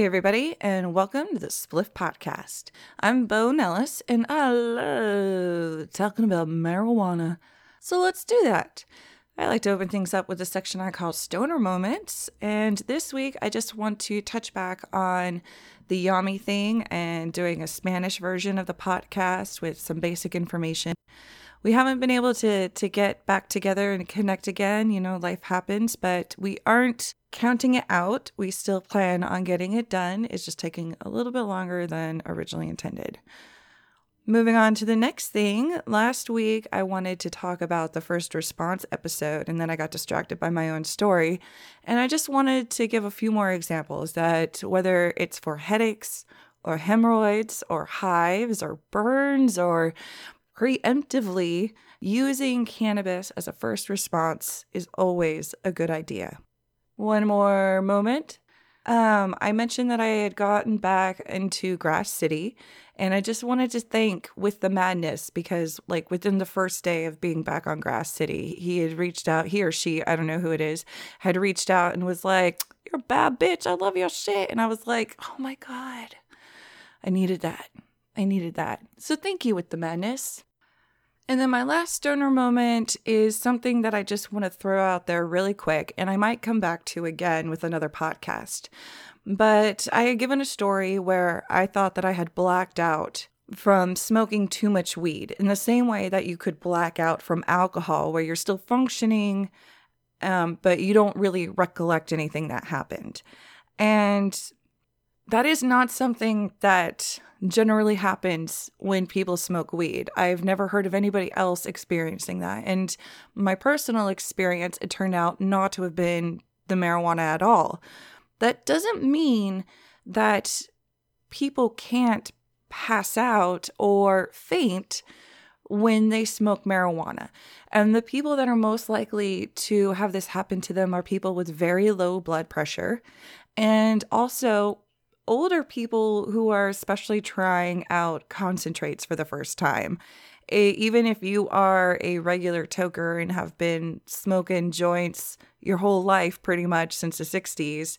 Hey, everybody, and welcome to the Spliff Potcast. I'm Bo Nellis, and I love talking about marijuana. So let's do that. I like to open things up with a section I call Stoner Moments, and this week I just want to touch back on the Yami thing and doing a Spanish version of the podcast with some basic information we haven't been able to to get back together and connect again. You know, life happens, but we aren't counting it out. We still plan on getting it done. It's just taking a little bit longer than originally intended. Moving on to the next thing. Last week, I wanted to talk about the first response episode, and then I got distracted by my own story. And I just wanted to give a few more examples that whether it's for headaches or hemorrhoids or hives or burns or preemptively using cannabis as a first response is always a good idea. One more moment. Um, I mentioned that I had gotten back into Grass City, and I just wanted to thank with the madness because, like, within the first day of being back on Grass City, he had reached out, he or she, I don't know who it is, had reached out and was like, You're a bad bitch. I love your shit. And I was like, Oh my God, I needed that. I needed that. So thank you with the madness. And then my last stoner moment is something that I just want to throw out there really quick, and I might come back to again with another podcast. But I had given a story where I thought that I had blacked out from smoking too much weed in the same way that you could black out from alcohol, where you're still functioning, um, but you don't really recollect anything that happened. And that is not something that generally happens when people smoke weed. I've never heard of anybody else experiencing that. And my personal experience, it turned out not to have been the marijuana at all. That doesn't mean that people can't pass out or faint when they smoke marijuana. And the people that are most likely to have this happen to them are people with very low blood pressure and also older people who are especially trying out concentrates for the first time. A, even if you are a regular toker and have been smoking joints your whole life pretty much since the 60s,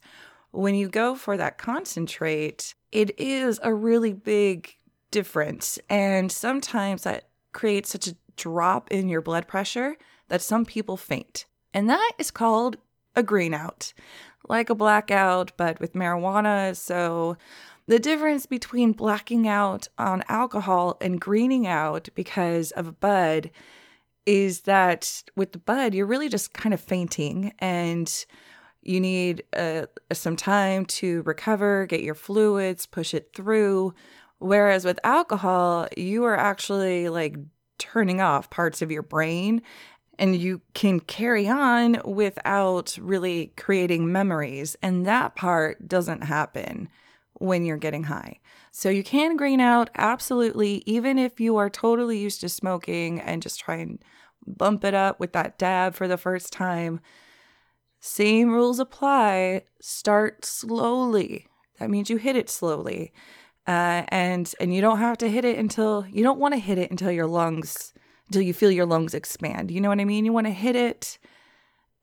when you go for that concentrate, it is a really big difference. And sometimes that creates such a drop in your blood pressure that some people faint. And that is called a green out like a blackout, but with marijuana. So the difference between blacking out on alcohol and greening out because of a bud is that with the bud, you're really just kind of fainting and you need uh, some time to recover, get your fluids, push it through. Whereas with alcohol, you are actually like turning off parts of your brain and you can carry on without really creating memories. And that part doesn't happen when you're getting high. So you can green out absolutely, even if you are totally used to smoking and just try and bump it up with that dab for the first time. Same rules apply. Start slowly. That means you hit it slowly. Uh, and and you don't have to hit it until you don't want to hit it until your lungs until you feel your lungs expand. You know what I mean? You want to hit it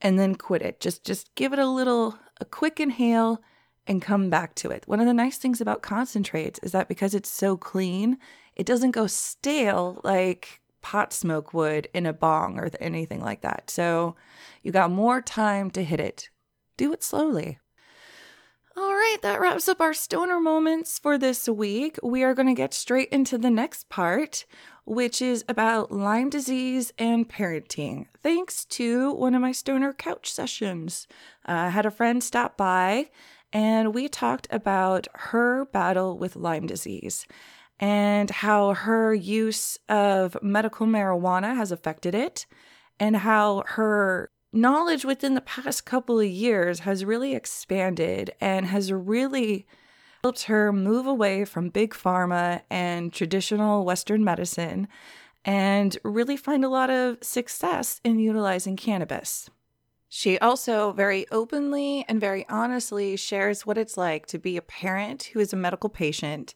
and then quit it. Just just give it a little a quick inhale and come back to it. One of the nice things about concentrates is that because it's so clean, it doesn't go stale like pot smoke would in a bong or anything like that. So you got more time to hit it. Do it slowly. All right, that wraps up our stoner moments for this week. We are going to get straight into the next part, which is about Lyme disease and parenting. Thanks to one of my stoner couch sessions. Uh, I had a friend stop by and we talked about her battle with Lyme disease and how her use of medical marijuana has affected it, and how her knowledge within the past couple of years has really expanded and has really helped her move away from big pharma and traditional Western medicine and really find a lot of success in utilizing cannabis. She also very openly and very honestly shares what it's like to be a parent who is a medical patient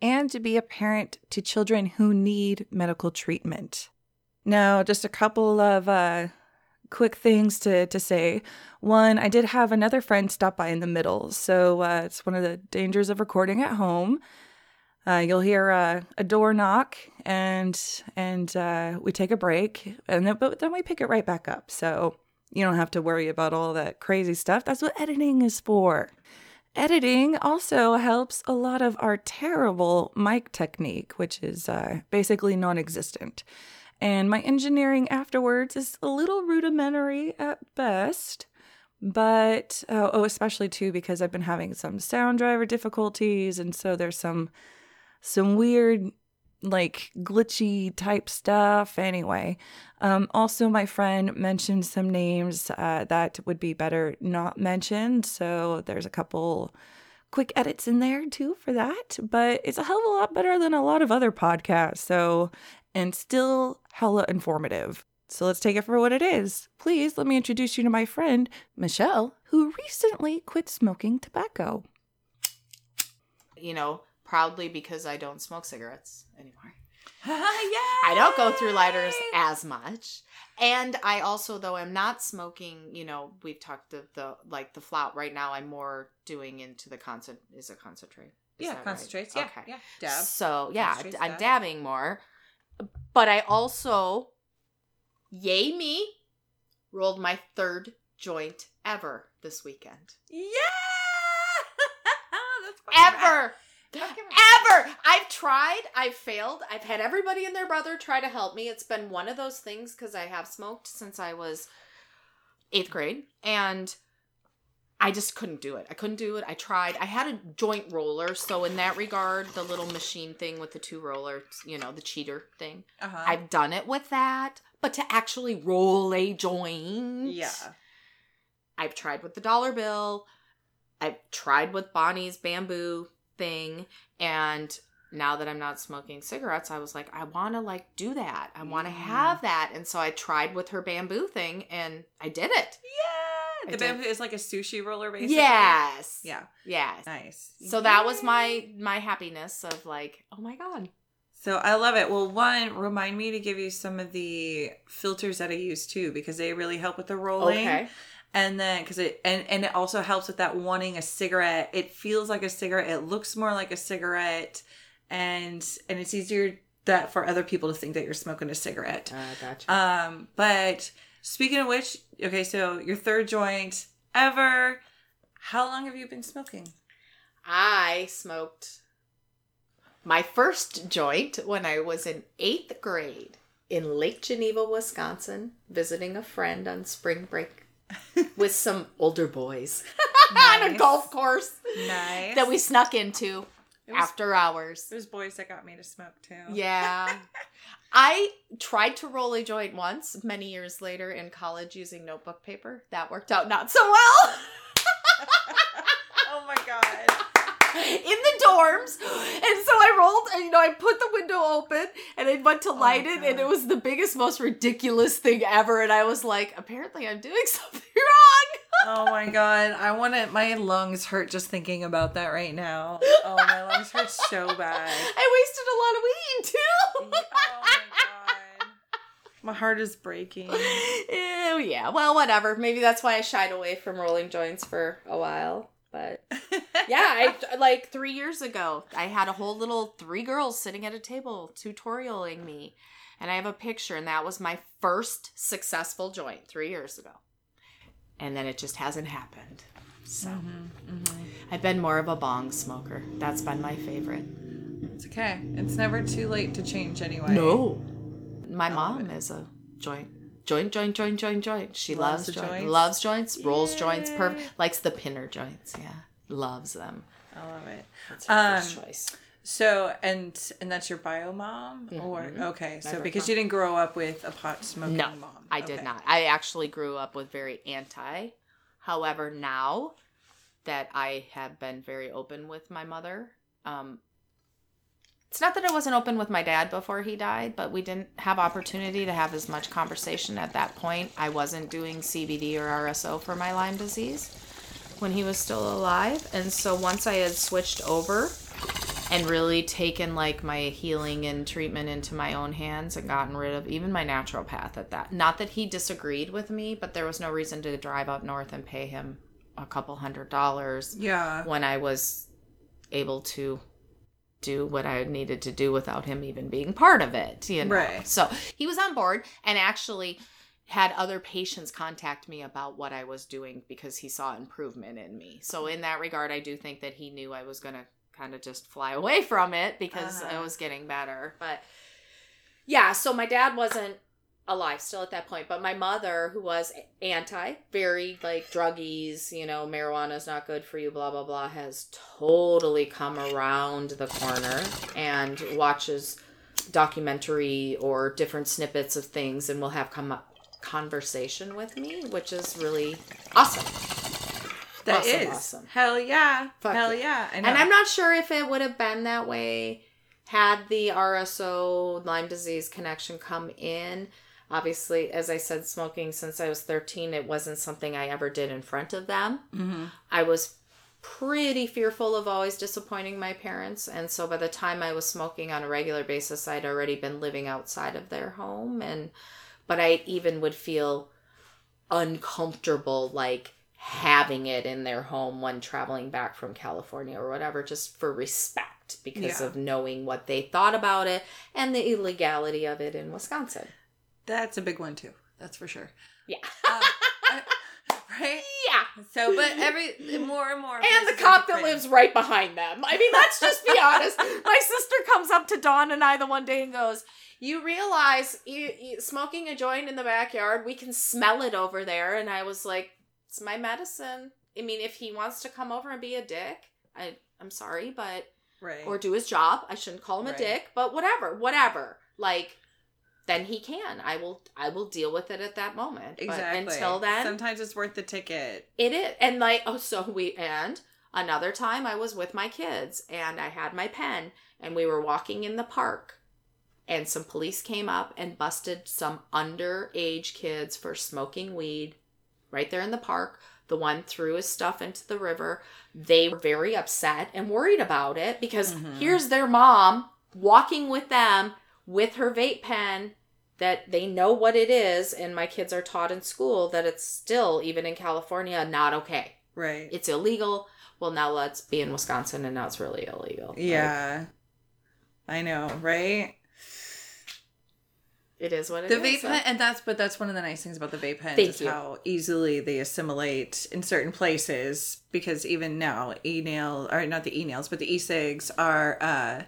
and to be a parent to children who need medical treatment. Now, just a couple of uh, quick things to, to say. One, I did have another friend stop by in the middle. So uh, it's one of the dangers of recording at home. Uh, you'll hear uh, a door knock and and uh, we take a break and then, but then we pick it right back up. So you don't have to worry about all that crazy stuff. That's what editing is for. Editing also helps a lot of our terrible mic technique, which is uh, basically non existent. And my engineering afterwards is a little rudimentary at best. But, uh, oh, especially too, because I've been having some sound driver difficulties. And so there's some, some weird like glitchy type stuff. Anyway, um, also my friend mentioned some names uh, that would be better not mentioned. So there's a couple quick edits in there too for that. But it's a hell of a lot better than a lot of other podcasts. So and still hella informative. So let's take it for what it is. Please let me introduce you to my friend Michelle, who recently quit smoking tobacco. You know, proudly because I don't smoke cigarettes anymore. yeah. I don't go through lighters as much. And I also though am not smoking, you know, we've talked the, the like the flout right now I'm more doing into the concent is a concentrate. Is yeah, that right? concentrates. Yeah, Okay. yeah. Dab. So yeah, Concentrates I'm dab. dabbing more. But I also yay me rolled my third joint ever this weekend. Yeah. That's Ever. ever. I've tried. I've failed. I've had everybody and their brother try to help me. It's been one of those things because I have smoked since I was eighth grade, and I just couldn't do it. I couldn't do it. I tried. I had a joint roller, so in that regard, the little machine thing with the two rollers, you know, the cheater thing, Uh-huh. I've done it with that. But to actually roll a joint, yeah. I've tried with the dollar bill. I've tried with Bonnie's bamboo thing. And now that I'm not smoking cigarettes, I was like, I want to like do that. I want to Mm. have that. And so I tried with her bamboo thing and I did it. Yeah. The bamboo is like a sushi roller, basically. Yes. Yeah. Yes. Nice. So that was my my happiness of like, oh my god. So I love it. Well, one, remind me to give you some of the filters that I use too, because they really help with the rolling. Okay. And then, because it and and it also helps with that wanting a cigarette. It feels like a cigarette. It looks more like a cigarette, and and it's easier that for other people to think that you're smoking a cigarette. Uh, gotcha. Um, but speaking of which, okay, so your third joint ever. How long have you been smoking? I smoked my first joint when I was in eighth grade in Lake Geneva, Wisconsin, visiting a friend on spring break with some older boys on a golf course Nice. that we snuck into was- after hours. There's boys that got me to smoke too. Yeah. I tried to roll a joint once many years later in college using notebook paper. That worked out not so well. oh my god. in the dorms. And so I rolled, and you know, I put the window open and I went to Oh light it, and it was the biggest, most ridiculous thing ever. And I was like, apparently I'm doing something wrong. Oh my god. I want to. My lungs hurt just thinking about that right now. Oh, my lungs hurt so bad. I wasted a lot of weed too. Oh my god. My heart is breaking. Ew, yeah, well, whatever. Maybe that's why I shied away from rolling joints for a while. But yeah, I like three years ago, I had a whole little three girls sitting at a table tutorialing me. And I have a picture, and that was my first successful joint three years ago. And then it just hasn't happened. So I've been more of a bong smoker. That's been my favorite. It's okay. It's never too late to change anyway. No. My love mom is a joint. Joint, joint, joint, joint, joint. She Loves loves, the joints. joints? Loves joints, rolls joints, Yay. perfect. Likes the pinner joints, yeah. Loves them. I love it. That's her first Um, choice. So and and that's your bio mom, or Mhm. okay? So Never because mom. you didn't grow up with a pot smoking No, mom, I did not. I actually grew up with very anti. However, now that I have been very open with my mother, um, it's not that I wasn't open with my dad before he died, but we didn't have opportunity to have as much conversation at that point. I wasn't doing CBD or RSO for my Lyme disease when he was still alive, and so once I had switched over and really taken like my healing and treatment into my own hands and gotten rid of even my naturopath at that. Not that he disagreed with me, but there was no reason to drive up north and pay him a couple hundred dollars Yeah. when I was able to do what I needed to do without him even being part of it, you know. Right. So he was on board and actually had other patients contact me about what I was doing because he saw improvement in me. So in that regard, I do think that he knew I was going to kind of just fly away from it because Uh-huh. I was getting better. But yeah, so my dad wasn't alive still at that point, but my mother, who was anti, very like druggies, you know, marijuana's not good for you, blah blah blah, has totally come around the corner and watches documentary or different snippets of things and will have come up conversation with me, which is really awesome. That Awesome, is awesome. Hell yeah. Fuck Hell yeah. yeah. And I'm not sure if it would have been that way had the RSO Lyme disease connection come in. Obviously, as I said, smoking since I was 13, it wasn't something I ever did in front of them. Mhm. I was pretty fearful of always disappointing my parents. And so by the time I was smoking on a regular basis, I'd already been living outside of their home. And, but I even would feel uncomfortable, like having it in their home when traveling back from California or whatever, just for respect because Yeah. of knowing what they thought about it and the illegality of it in Wisconsin. That's a big one too. That's for sure. Yeah. Um, I- right? yeah. So, but every more and more. and the cop that lives right behind them. I mean, let's just be honest. My sister comes up to Dawn and I the one day and goes, "You realize you, you, smoking a joint in the backyard, we can smell it over there." And I was like, "It's my medicine." I mean, if he wants to come over and be a dick, I I'm sorry, but right. or do his job. I shouldn't call him Right. a dick, but whatever, whatever. Like then he can. I will I will deal with it at that moment. But exactly. until then, sometimes it's worth the ticket. it is. And like, oh, so we, and another time I was with my kids and I had my pen and we were walking in the park and some police came up and busted some underage kids for smoking weed right there in the park. The one threw his stuff into the river. They were very upset and worried about it because Mhm. here's their mom walking with them with her vape pen that they know what it is and my kids are taught in school that it's still even in California not okay. Right. It's illegal. Well, now let's be in Wisconsin and now it's really illegal. Like, yeah. I know, right? It is what it the is. vape pen, and that's but that's one of the nice things about the vape pens Thank is you. how easily they assimilate in certain places. Because even now, e nail or not the e nails, but the e cigs are uh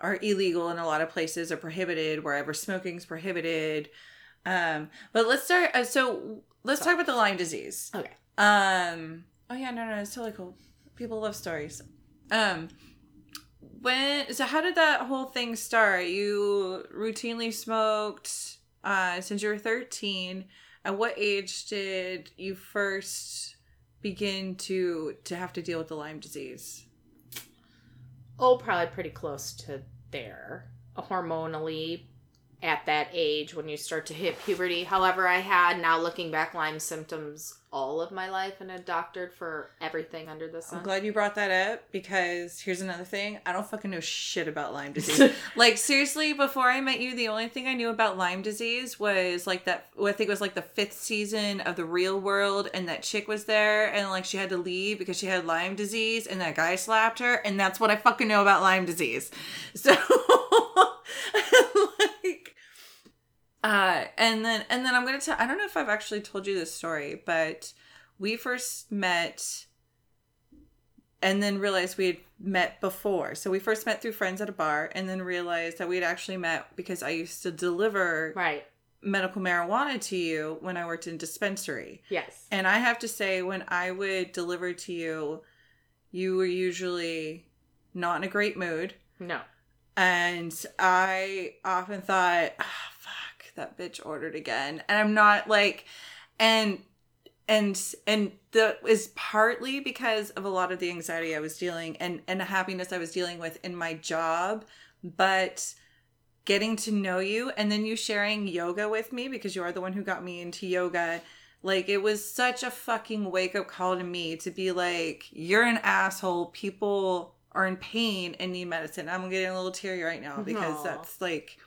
are illegal in a lot of places, are prohibited wherever smoking's prohibited. Um, but let's start. Uh, so let's talk about the Lyme disease. Okay. Um. Oh yeah, no, no, it's totally cool. People love stories. Um. When so, how did that whole thing start? You routinely smoked uh, since you were thirteen. At what age did you first begin to to have to deal with the Lyme disease? Oh, probably pretty close to there. Hormonally, at that age when you start to hit puberty. However, I had now looking back Lyme symptoms all of my life and had doctored for everything under the sun. I'm glad you brought that up because here's another thing. I don't fucking know shit about Lyme disease. like seriously, before I met you, the only thing I knew about Lyme disease was like that. I think it was like the fifth season of the Real World, and that chick was there, and like she had to leave because she had Lyme disease, and that guy slapped her, and that's what I fucking know about Lyme disease. So, uh, and then and then I'm gonna tell. I don't know if I've actually told you this story, but we first met and then realized we had met before. So we first met through friends at a bar and then realized that we had actually met because I used to deliver right. medical marijuana to you when I worked in dispensary. Yes. And I have to say when I would deliver to you, you were usually not in a great mood. No. And I often thought, fuck, that bitch ordered again. And I'm not like, and, and, and that is partly because of a lot of the anxiety I was dealing and, and the happiness I was dealing with in my job. But getting to know you and then you sharing yoga with me because you are the one who got me into yoga. Like it was such a fucking wake up call to me to be like, you're an asshole. People are in pain and need medicine. I'm getting a little teary right now because Aw. that's like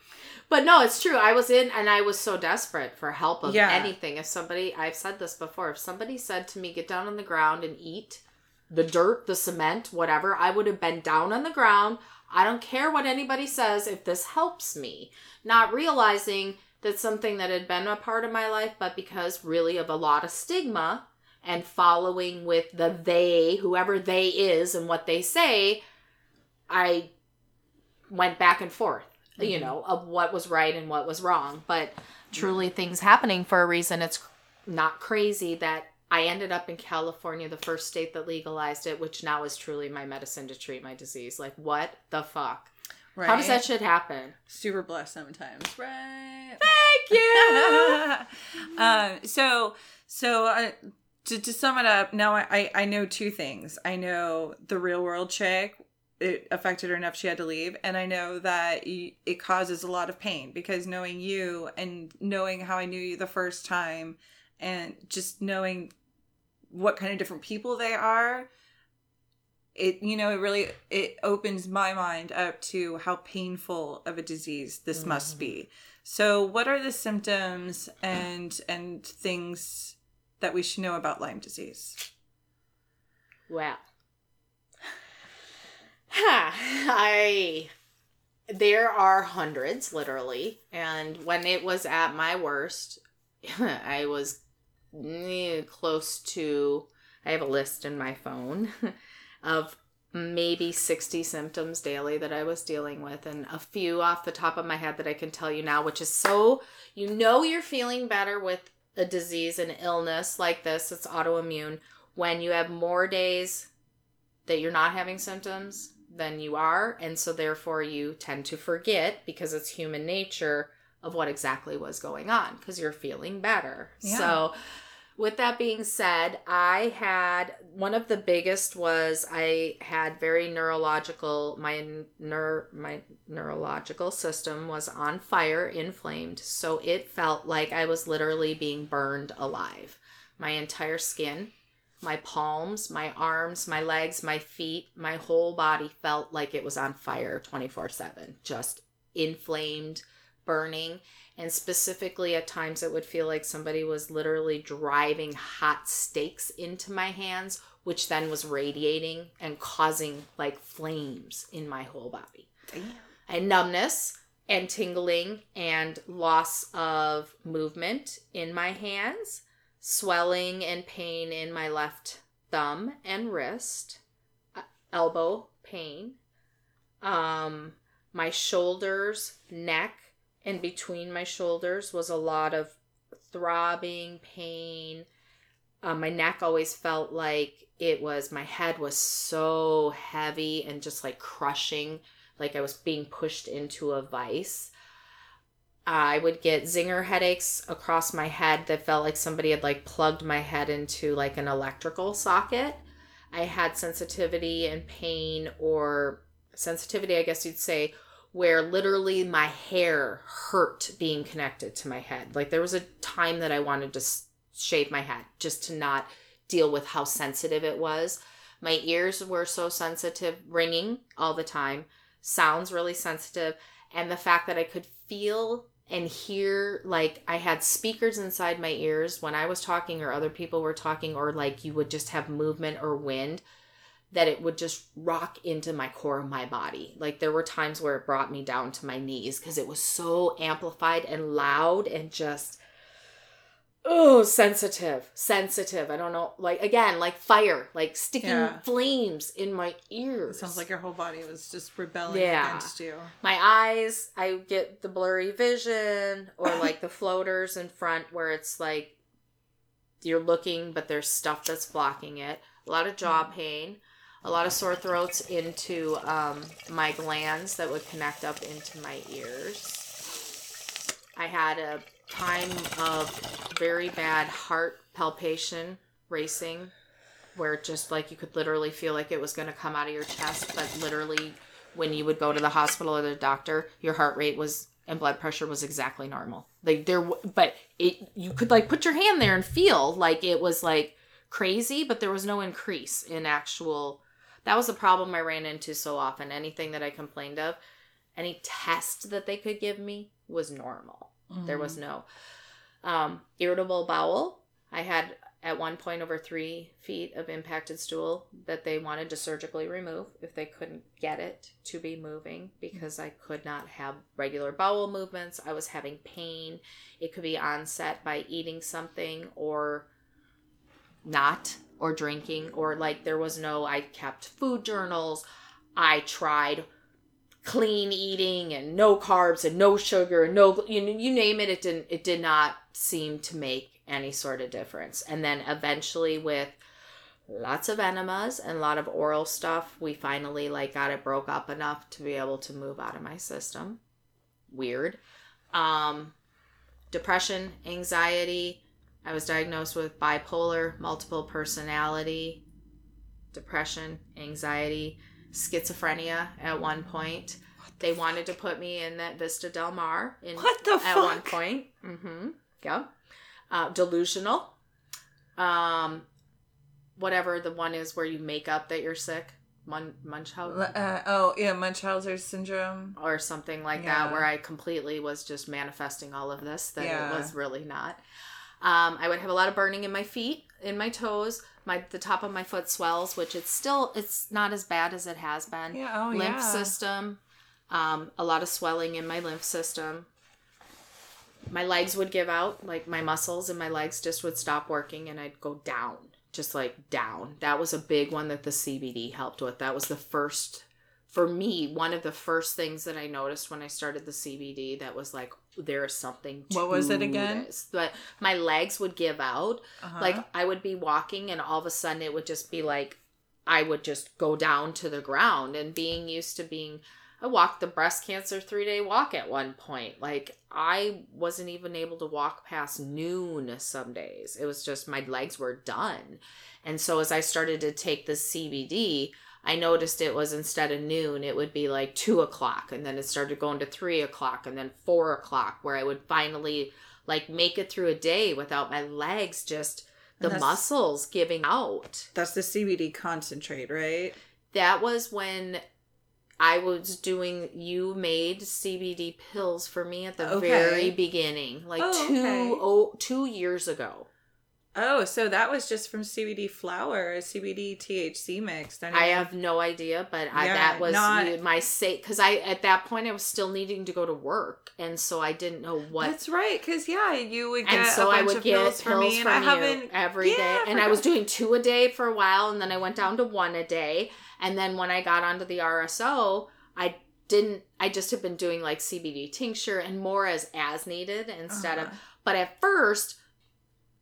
But no, it's true. I was in and I was so desperate for help of Yeah. anything. If somebody, I've said this before, if somebody said to me, get down on the ground and eat the dirt, the cement, whatever, I would have been down on the ground. I don't care what anybody says if this helps me. Not realizing that something that had been a part of my life, but because really of a lot of stigma and following with the they, whoever they is, and what they say, I went back and forth, you Mhm. know, of what was right and what was wrong. But truly, things happening for a reason. It's not crazy that I ended up in California, the first state that legalized it, which now is truly my medicine to treat my disease. Like, what the fuck? right. How does that shit happen? super blessed sometimes, right? Thank you. um, so so uh, to, to sum it up, now I, I I know two things. I know the real world chick. It affected her enough she had to leave, and I know that it causes a lot of pain because knowing you and knowing how I knew you the first time, and just knowing what kind of different people they are, it you know it really it opens my mind up to how painful of a disease this mm-hmm. must be. So what are the symptoms and and things that we should know about lyme disease? Well, ha, I there are hundreds literally, and when it was at my worst, I was eh, close to. I have a list in my phone of maybe 60 symptoms daily that I was dealing with, and a few off the top of my head that I can tell you now, which is so you know you're feeling better with a disease, an illness like this, it's autoimmune, when you have more days that you're not having symptoms than you are, and so therefore you tend to forget because it's human nature of what exactly was going on because you're feeling better. Yeah. So, with that being said, I had one of the biggest was I had very neurological my neur my neurological system was on fire, inflamed, so it felt like I was literally being burned alive. My entire skin, my palms, my arms, my legs, my feet, my whole body felt like it was on fire 24/7, just inflamed, burning. And specifically at times it would feel like somebody was literally driving hot stakes into my hands which then was radiating and causing like flames in my whole body. Damn. and numbness and tingling and loss of movement in my hands swelling and pain in my left thumb and wrist uh, elbow pain um my shoulders neck and between my shoulders was a lot of throbbing pain. Um, my neck always felt like it was, my head was so heavy and just like crushing, like I was being pushed into a vice. I would get zinger headaches across my head that felt like somebody had like plugged my head into like an electrical socket. I had sensitivity and pain, or sensitivity, I guess you'd say, where literally my hair hurt being connected to my head. Like there was a time that I wanted to shave my head just to not deal with how sensitive it was. My ears were so sensitive, ringing all the time, sounds really sensitive, and the fact that I could feel and hear like I had speakers inside my ears when I was talking or other people were talking or like you would just have movement or wind that it would just rock into my core of my body. Like there were times where it brought me down to my knees because it was so amplified and loud and just oh sensitive sensitive. I don't know like again like fire like sticking Yeah. flames in my ears it sounds like your whole body was just rebelling Yeah. against you. My eyes i get the blurry vision or like the floaters in front where it's like you're looking but there's stuff that's blocking it. A lot of jaw pain a lot of sore throats into um, my glands that would connect up into my ears. I had a time of very bad heart palpation racing where just like you could literally feel like it was going to come out of your chest but literally when you would go to the hospital or the doctor, your heart rate was and blood pressure was exactly normal. Like there, but it you could like put your hand there and feel like it was like crazy, but there was no increase in actual that was the problem I ran into so often. Anything that I complained of, any test that they could give me was normal. Mm-hmm. There was no um, irritable bowel. I had at one point over three feet of impacted stool that they wanted to surgically remove if they couldn't get it to be moving because I could not have regular bowel movements. I was having pain. It could be onset by eating something or not, or drinking, or like there was no, I kept food journals. I tried clean eating and no carbs and no sugar and no you you name it it didn't it did not seem to make any sort of difference. And then eventually with lots of enemas and a lot of oral stuff, we finally like got it broke up enough to be able to move out of my system. Weird. Um depression, anxiety. I was diagnosed with bipolar, multiple personality, depression, anxiety, schizophrenia at one point. They wanted to put me in that Vista Del Mar in what the at fuck? one point. Mm-hmm. Yep uh, delusional, um, whatever the one is where you make up that you're sick. Mun- Munchausen. Uh, oh yeah, Munchausen syndrome or something like yeah. that, where I completely was just manifesting all of this that yeah. it was really not. Um, I would have a lot of burning in my feet, in my toes. My the top of my foot swells, which it's still it's not as bad as it has been. Yeah, oh, lymph yeah. system, um, a lot of swelling in my lymph system my legs would give out, like my muscles and my legs just would stop working and I'd go down, just like down. That was a big one that the CBD helped with. That was the first for me, one of the first things that I noticed when I started the CBD that was like there is something What was it again? This. But my legs would give out. Uh-huh. Like I would be walking and all of a sudden it would just be like I would just go down to the ground and being used to being I walked the breast cancer three day walk at one point. Like I wasn't even able to walk past noon some days. It was just my legs were done. And so as I started to take the CBD, I noticed it was instead of noon, it would be like two o'clock, and then it started going to three o'clock, and then four o'clock, where I would finally like make it through a day without my legs just the muscles giving out. That's the CBD concentrate, right? That was when I was doing you made CBD pills for me at the okay. very beginning, like oh, two okay. oh, two years ago. Oh, so that was just from CBD flower, CBD THC mix. I, I have no idea, but I, that was not, my say because I at that point I was still needing to go to work, and so I didn't know what. That's right, because yeah, you would get and so I would get pills, for me, and I haven't every yeah, day, and I was doing two a day for a while, and then I went down to one a day, and then when I got onto the RSO, I didn't I just have been doing like CBD tincture and more as as needed instead uh-huh. of but at first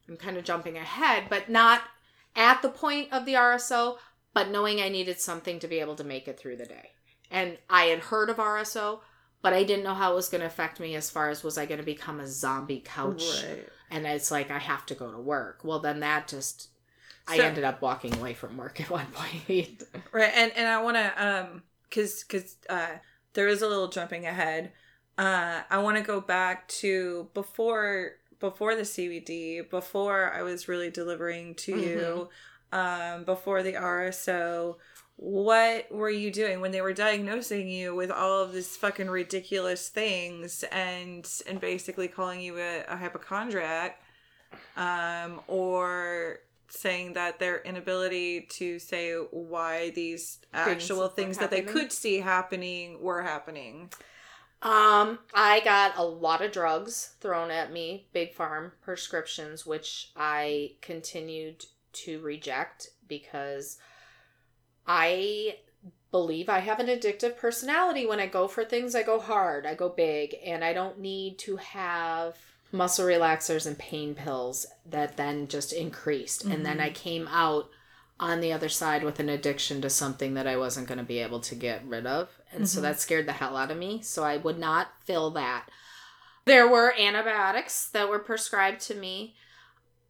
I'm kind of jumping ahead, but not at the point of the RSO, but knowing I needed something to be able to make it through the day. And I had heard of RSO, but I didn't know how it was going to affect me as far as was I going to become a zombie couch. Right. And it's like I have to go to work. Well, then that just I ended up walking away from work at one point. right. And and I want to um cuz cuz uh there is a little jumping ahead. Uh I want to go back to before before the CBD, before I was really delivering to mm-hmm. you, um before the RSO what were you doing when they were diagnosing you with all of these fucking ridiculous things and and basically calling you a, a hypochondriac um or saying that their inability to say why these actual things, things that they could see happening were happening. Um, I got a lot of drugs thrown at me, big pharm prescriptions, which I continued to reject because I believe I have an addictive personality. When I go for things, I go hard, I go big, and I don't need to have muscle relaxers and pain pills that then just increased. Mm-hmm. And then I mm-hmm. came out on the other side with an addiction to something that I wasn't going to be able to get rid of. And mm-hmm. so that scared the hell out of me. So I would not fill that. There were antibiotics that were prescribed to me.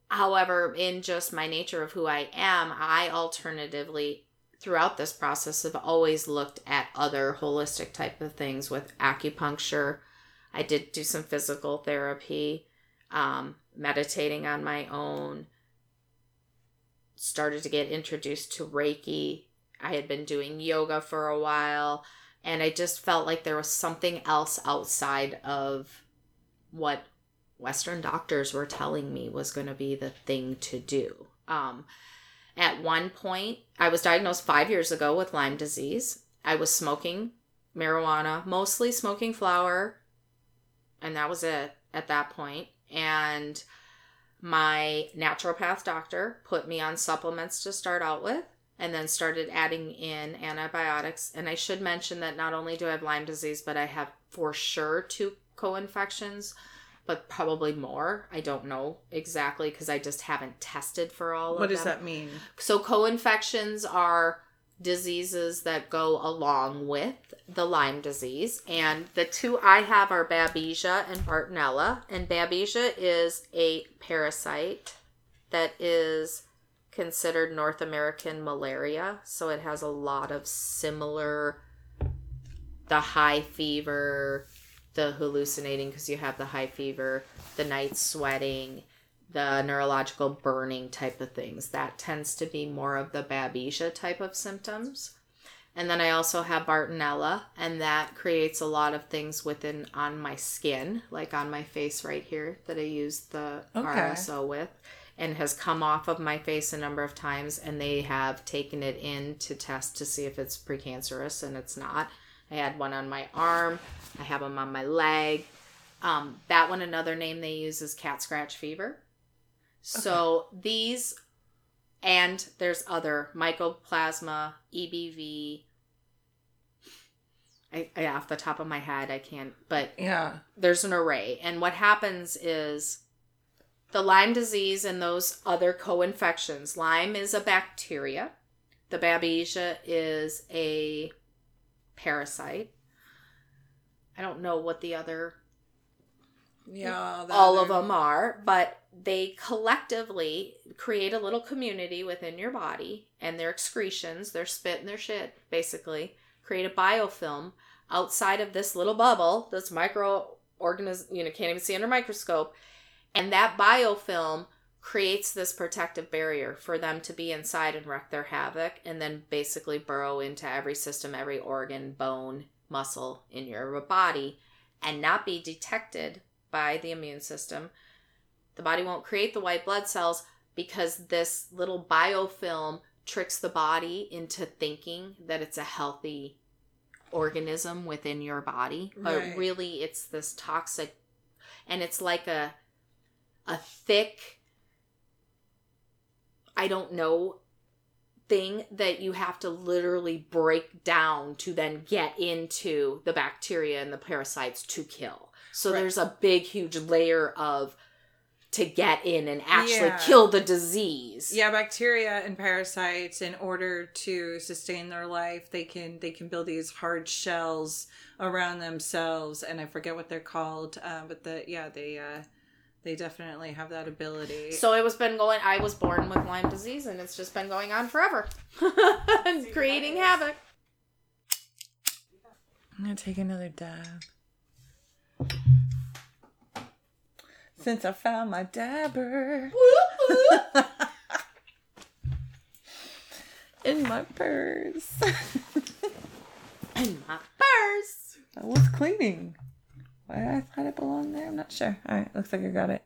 However, in just my nature of who I am, I alternatively throughout this process have always looked at other holistic type of things with acupuncture, I did do some physical therapy, um, meditating on my own, started to get introduced to Reiki I had been doing yoga for a while, and I just felt like there was something else outside of what Western doctors were telling me was going to be the thing to do. Um, at one point, I was diagnosed five years ago with Lyme disease. I was smoking marijuana, mostly smoking flower, and that was it at that point. And my naturopath doctor put me on supplements to start out with and then started adding in antibiotics. And I should mention that not only do I have Lyme disease, but I have for sure two co infections, but probably more. I don't know exactly because I just haven't tested for all What of them. What does that mean? So co-infections are diseases that go along with the Lyme disease, and the two I have are Babesia and Bartonella. And Babesia is a parasite that is considered North American malaria, so it has a lot of similar the high fever, the hallucinating because you have the high fever, the night sweating, the neurological burning type of things. That tends to be more of the babesia type of symptoms. And then I also have Bartonella, and that creates a lot of things within on my skin, like on my face right here that I use the Okay. RSO with, and has come off of my face a number of times, and they have taken it in to test to see if it's precancerous, and it's not. I had one on my arm, I have them on my leg. Um, that one, another name they use is cat scratch fever. So these, and there's other mycoplasma, EBV. I, I off the top of my head, I can't, but Yeah. there's an array. And what happens is the Lyme disease and those other co infections. Lyme is a bacteria, the Babesia is a parasite. I don't know what the other Yeah. all of them are, but they collectively create a little community within your body and their excretions, their spit and their shit, basically, create a biofilm outside of this little bubble that's microorganism, you know, can't even see under a microscope. And that biofilm creates this protective barrier for them to be inside and wreak their havoc and then basically burrow into every system, every organ, bone, muscle in your body and not be detected by the immune system. The body won't create the white blood cells because this little biofilm tricks the body into thinking that it's a healthy organism within your body, but Right. really it's this toxic and it's like a a thick I don't know thing that you have to literally break down to then get into the bacteria and the parasites to kill. So Right. there's a big huge layer of to get in and actually Yeah. kill the disease. Yeah, bacteria and parasites in order to sustain their life, they can they can build these hard shells around themselves and I forget what they're called, uh, but the yeah, they uh they definitely have that ability. So it was been going I was born with Lyme disease and it's just been going on forever. and creating havoc. I'm gonna take another dab. Since I found my dabber in my purse. In my purse. I was cleaning. Why I thought it belonged there, I'm not sure. All right, looks like I got it.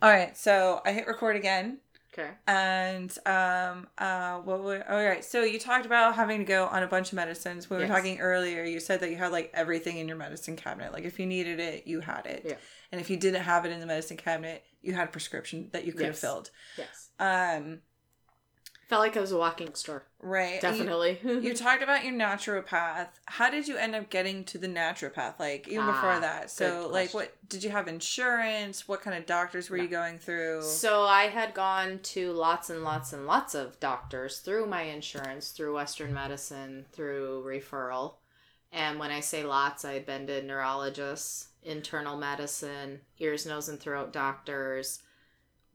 All right, so I hit record again, Okay. and um, uh, what were? All right, so you talked about having to go on a bunch of medicines. We were Yes. talking earlier. You said that you had like everything in your medicine cabinet. Like if you needed it, you had it. Yeah. And if you didn't have it in the medicine cabinet, you had a prescription that you could have filled. Yes. Um, Felt like I was a walking store. right. Definitely. You talked about your naturopath. How did you end up getting to the naturopath? Like even before Ah, that. So like what did you have insurance? What kind of doctors were you going through? So I had gone to lots and lots and lots of doctors through my insurance, through Western medicine, through referral. And when I say lots, I had been to neurologists, internal medicine, ears, nose, and throat doctors,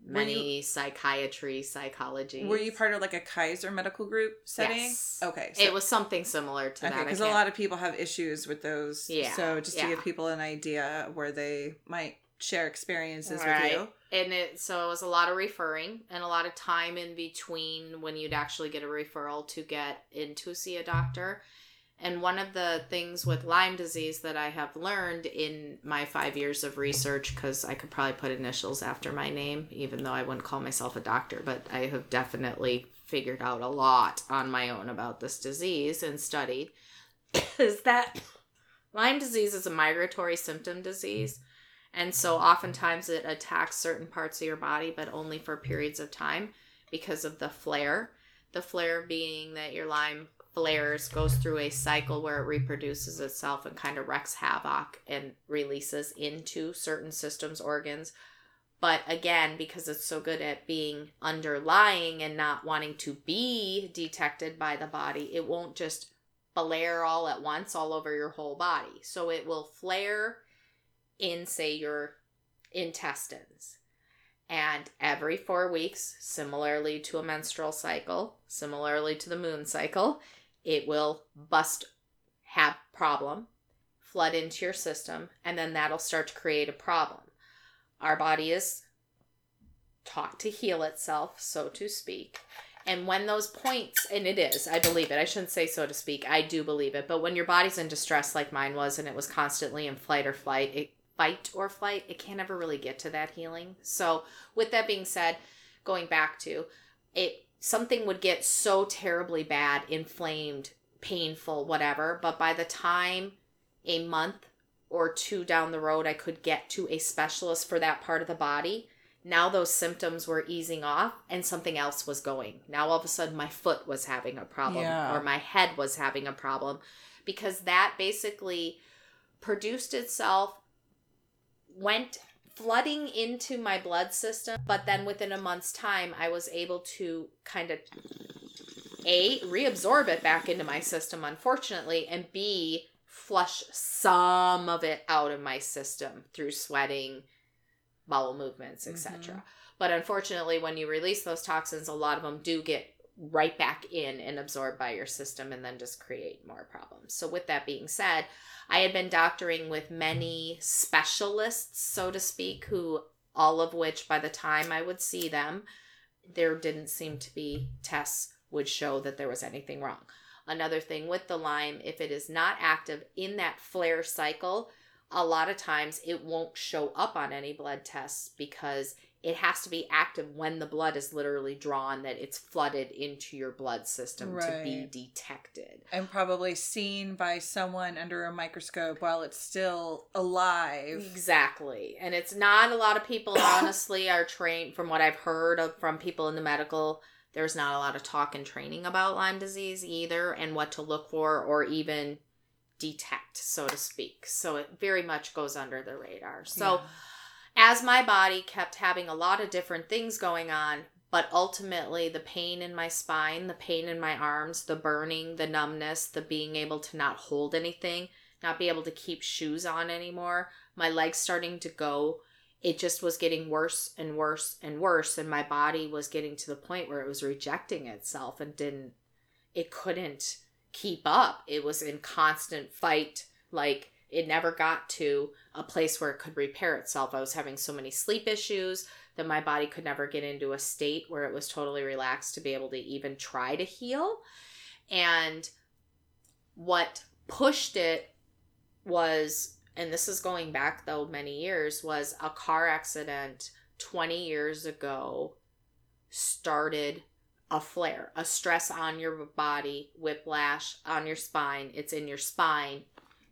Many psychiatry, psychology. Were you part of like a Kaiser medical group setting? Yes. Okay. So, it was something similar to okay that. Because a lot of people have issues with those. Yeah, So just to give people an idea where they might share experiences Right. with you. and it so it was a lot of referring and a lot of time in between when you'd actually get a referral to get in to see a doctor. And one of the things with Lyme disease that I have learned in my five years of research, because I could probably put initials after my name, even though I wouldn't call myself a doctor, but I have definitely figured out a lot on my own about this disease and studied, is that Lyme disease is a migratory symptom disease. And so oftentimes it attacks certain parts of your body, but only for periods of time because of the flare. The flare being that your Lyme flares, goes through a cycle where it reproduces itself and kind of wreaks havoc and releases into certain systems, organs. But again, because it's so good at being underlying and not wanting to be detected by the body, it won't just flare all at once all over your whole body. So it will flare in, say, your intestines. And every four weeks, similarly to a menstrual cycle, similarly to the moon cycle, it will bust, have problem, flood into your system, and then that'll start to create a problem. Our body is taught to heal itself, so to speak. And when those points, and it is, I believe it. I shouldn't say so to speak. I do believe it. But when your body's in distress, like mine was, and it was constantly in flight or flight, it, fight or flight, it can't ever really get to that healing. So, with that being said, going back to it, something would get so terribly bad, inflamed, painful, whatever. But by the time a month or two down the road, I could get to a specialist for that part of the body. Now those symptoms were easing off and something else was going. Now all of a sudden my foot was having a problem Yeah. or my head was having a problem because that basically produced itself, went flooding into my blood system, but then within a month's time, I was able to kind of a reabsorb it back into my system, unfortunately, and b flush some of it out of my system through sweating, bowel movements, etc. Mm-hmm. But unfortunately, when you release those toxins, a lot of them do get right back in and absorbed by your system and then just create more problems. So, with that being said, I had been doctoring with many specialists, so to speak, who all of which by the time I would see them, there didn't seem to be tests would show that there was anything wrong. Another thing with the Lyme, if it is not active in that flare cycle, a lot of times it won't show up on any blood tests because it has to be active when the blood is literally drawn that it's flooded into your blood system to be detected. and probably seen by someone under a microscope while it's still alive. Exactly. And it's not a lot of people honestly are trained from what I've heard of from people in the medical there's not a lot of talk and training about Lyme disease either and what to look for or even detect so to speak. So it very much goes under the radar. So as my body kept having a lot of different things going on, but ultimately the pain in my spine, the pain in my arms, the burning, the numbness, the being able to not hold anything, not be able to keep shoes on anymore, my legs starting to go, it just was getting worse and worse and worse. And my body was getting to the point where it was rejecting itself and didn't, it couldn't keep up. It was in constant fight. Like it never got to a place where it could repair itself. I was having so many sleep issues that my body could never get into a state where it was totally relaxed to be able to even try to heal. And what pushed it was, and this is going back though many years, was a car accident 20 years ago started a flare, a stress on your body, whiplash on your spine, it's in your spine,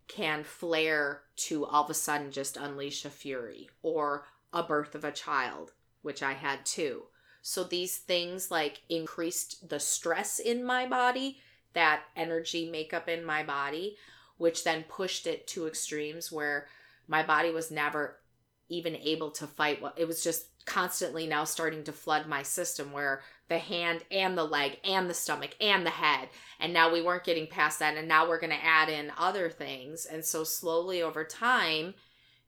can flare to all of a sudden just unleash a fury or a birth of a child, which I had too. So these things like increased the stress in my body, that energy makeup in my body, which then pushed it to extremes where my body was never even able to fight it was just constantly now starting to flood my system where the hand and the leg and the stomach and the head. And now we weren't getting past that and now we're going to add in other things. And so slowly over time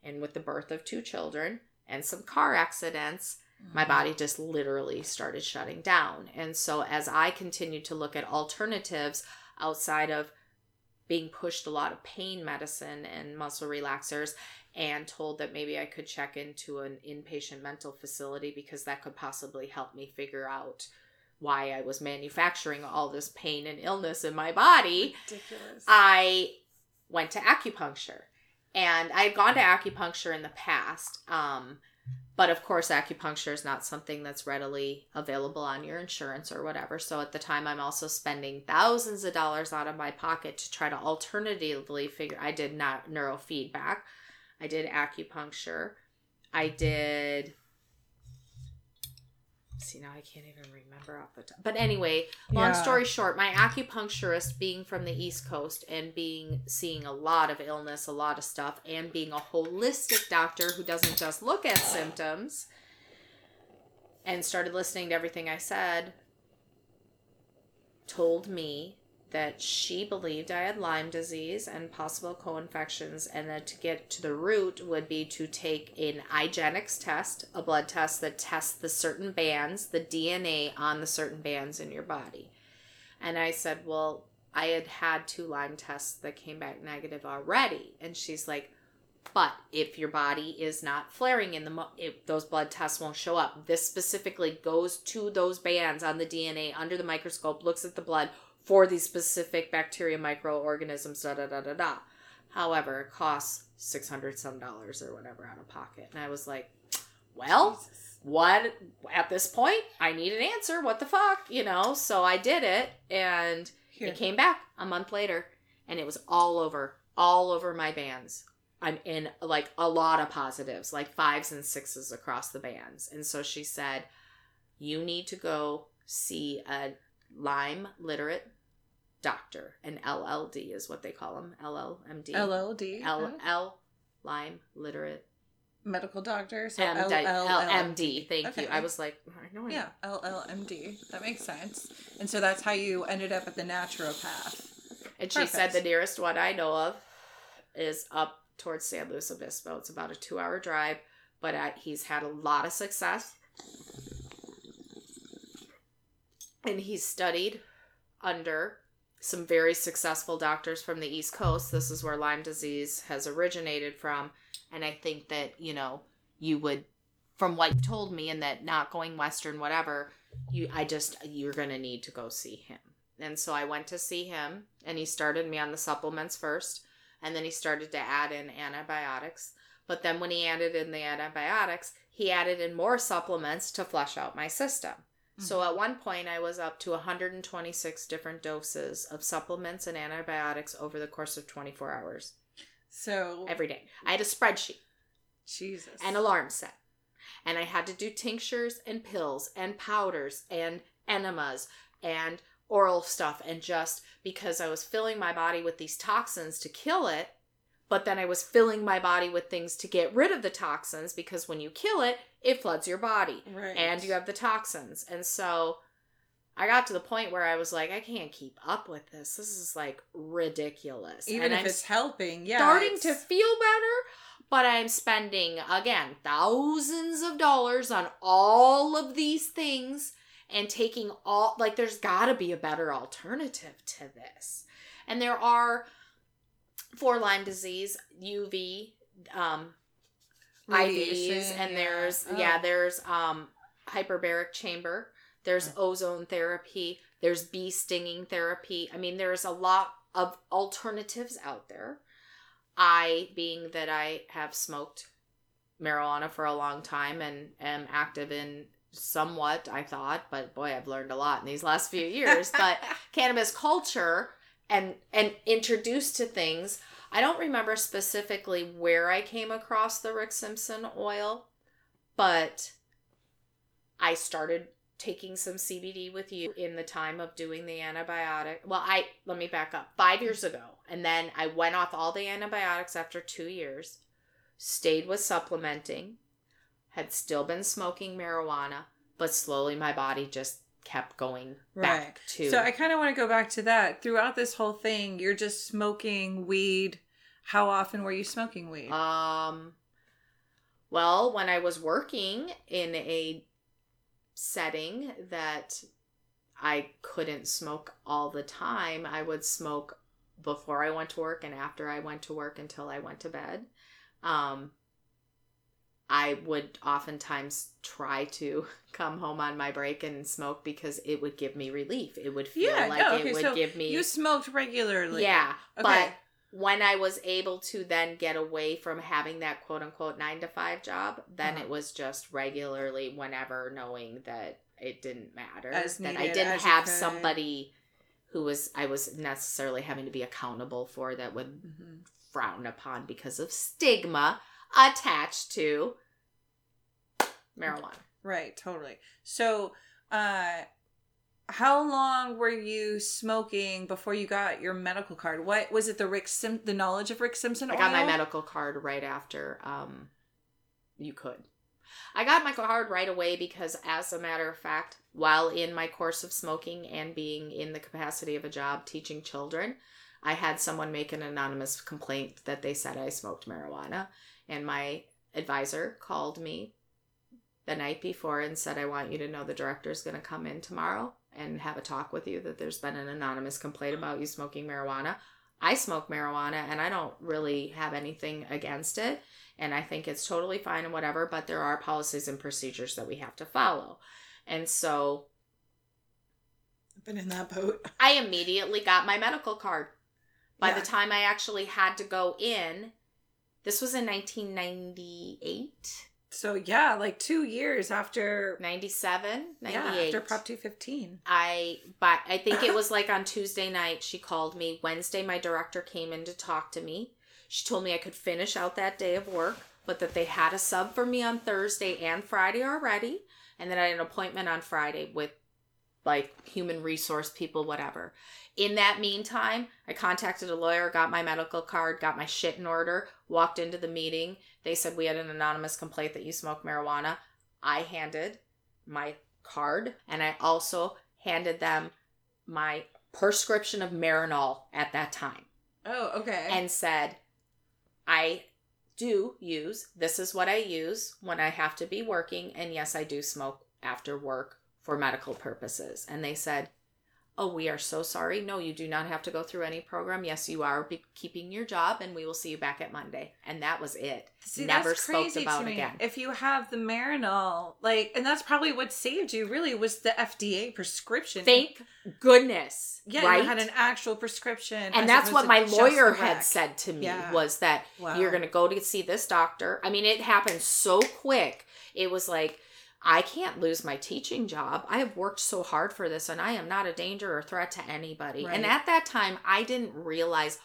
and with the birth of two children and some car accidents my mm. body just literally started shutting down. And so as i continued to look at alternatives outside of being pushed a lot of pain medicine and muscle relaxers and told that maybe I could check into an inpatient mental facility because that could possibly help me figure out why I was manufacturing all this pain and illness in my body. Ridiculous. I went to acupuncture. And I had gone to acupuncture in the past. Um, but of course, acupuncture is not something that's readily available on your insurance or whatever. So at the time, I'm also spending thousands of dollars out of my pocket to try to alternatively figure. I did not neurofeedback. I did acupuncture. I did. See now I can't even remember off the top. But anyway, long Yeah. story short, my acupuncturist being from the East Coast and being seeing a lot of illness, a lot of stuff, and being a holistic doctor who doesn't just look at symptoms and started listening to everything I said, told me that she believed I had Lyme disease and possible co-infections, and that to get to the root would be to take an IGeneX test, a blood test that tests the certain bands, the DNA on the certain bands in your body. And I said, well, I had had two Lyme tests that came back negative already, and she's like, but if your body is not flaring in the mo- those blood tests won't show up. This specifically goes to those bands on the DNA under the microscope, looks at the blood for these specific bacteria microorganisms. Da da da da da. However, it costs six hundred some dollars or whatever out of pocket, and I was like, well. What at this point? I need an answer. What the fuck, you know? So I did it, and Here. it came back a month later, and it was all over, all over my bands. I'm in like a lot of positives, like fives and sixes across the bands. And so she said, You need to go see a Lyme literate doctor. An LLD is what they call them. LLMD. LLD. L L Lyme literate medical doctor. So M- LLMD. LMD. Thank you. I was like, I know Yeah, LLMD. That makes sense. And so that's how you ended up at the naturopath. And she said the nearest one I know of is up towards San Luis Obispo. It's about a two hour drive, but I, he's had a lot of success. And he's studied under some very successful doctors from the East Coast. This is where Lyme disease has originated from. And I think that, you know, you would, from what you told me, and that not going Western, whatever, you, I just, you're going to need to go see him. And so I went to see him, and he started me on the supplements first, and then he started to add in antibiotics. But then when he added in the antibiotics, he added in more supplements to flush out my system. So mm-hmm. at one point, I was up to 126 different doses of supplements and antibiotics over the course of 24 hours So every day. I had a spreadsheet Jesus. and alarm set. And I had to do tinctures and pills and powders and enemas and oral stuff and just because I was filling my body with these toxins to kill it, but then I was filling my body with things to get rid of the toxins because when you kill it, it floods your body right. and you have the toxins. And so I got to the point where I was like, I can't keep up with this. This is like ridiculous. even and if I'm it's helping, yeah. starting it's- to feel better, but I'm spending again thousands of dollars on all of these things and taking all like there's got to be a better alternative to this. And there are for Lyme disease UV um IVs and yeah. there's Oh. yeah, there's um hyperbaric chamber, there's Oh. ozone therapy, there's bee stinging therapy. I mean, there's a lot of alternatives out there. I being that I have smoked marijuana for a long time and am active in somewhat, I thought, but boy, I've learned a lot in these last few years, but cannabis culture and and introduced to things I don't remember specifically where I came across the Rick Simpson oil, but I started taking some CBD with you in the time of doing the antibiotic. Well, I let me back up. 5 years ago, and then I went off all the antibiotics after 2 years. Stayed with supplementing. Had still been smoking marijuana, but slowly my body just kept going back Right. to So I kind of want to go back to that. Throughout this whole thing, you're just smoking weed. How often were you smoking weed? Um, well, when I was working in a setting that I couldn't smoke all the time, I would smoke before I went to work and after I went to work until I went to bed. Um, I would oftentimes try to come home on my break and smoke because it would give me relief. It would feel Yeah, like no, it would so give me You smoked regularly. yeah, Okay. but when I was able to then get away from having that quote unquote nine to five job, then Uh-huh. it was just regularly whenever knowing that it didn't matter. As that I didn't have somebody who was I was necessarily having to be accountable for that would Mhm. frown upon because of stigma attached to marijuana. Right, totally. So, uh how long were you smoking before you got your medical card? What was it? The Rick Sim, the knowledge of Rick Simpson. I got my medical card right after um you could. I got my card right away because as a matter of fact, while in my course of smoking and being in the capacity of a job teaching children, I had someone make an anonymous complaint that they said I smoked marijuana and my advisor called me the night before and said I want you to know the director's going to come in tomorrow and have a talk with you that there's been an anonymous complaint about you smoking marijuana. I smoke marijuana and I don't really have anything against it. And I think it's totally fine and whatever, but there are policies and procedures that we have to follow. And so I've been in that boat. I immediately got my medical card. By Yeah. the time I actually had to go in, this was in 1998, So yeah, like two years after 97, 98. yeah, after Prop two fifteen. I but I think it was like on Tuesday night she called me. Wednesday my director came in to talk to me. She told me I could finish out that day of work, but that they had a sub for me on Thursday and Friday already, and then I had an appointment on Friday with like human resource people whatever. In that meantime, I contacted a lawyer, got my medical card, got my shit in order, walked into the meeting. They said we had an anonymous complaint that you smoke marijuana. I handed my card and I also handed them my prescription of Marinol at that time Oh, okay. and said, I do use, this is what I use when I have to be working. And yes, I do smoke after work for medical purposes. And they said, Oh, we are so sorry. No, you do not have to go through any program. Yes, you are be- keeping your job, and we will see you back at Monday. And that was it. See, Never that's spoke crazy about to me. again. If you have the Marinol, like, and that's probably what saved you. Really, was the FDA prescription. Thank goodness. yeah, right? you had an actual prescription, and that's what my lawyer had said to me Yeah. was that Wow. you're going to go to see this doctor. I mean, it happened so quick. It was like, I can't lose my teaching job. I have worked so hard for this and I am not a danger or threat to anybody. And at that time, I didn't realize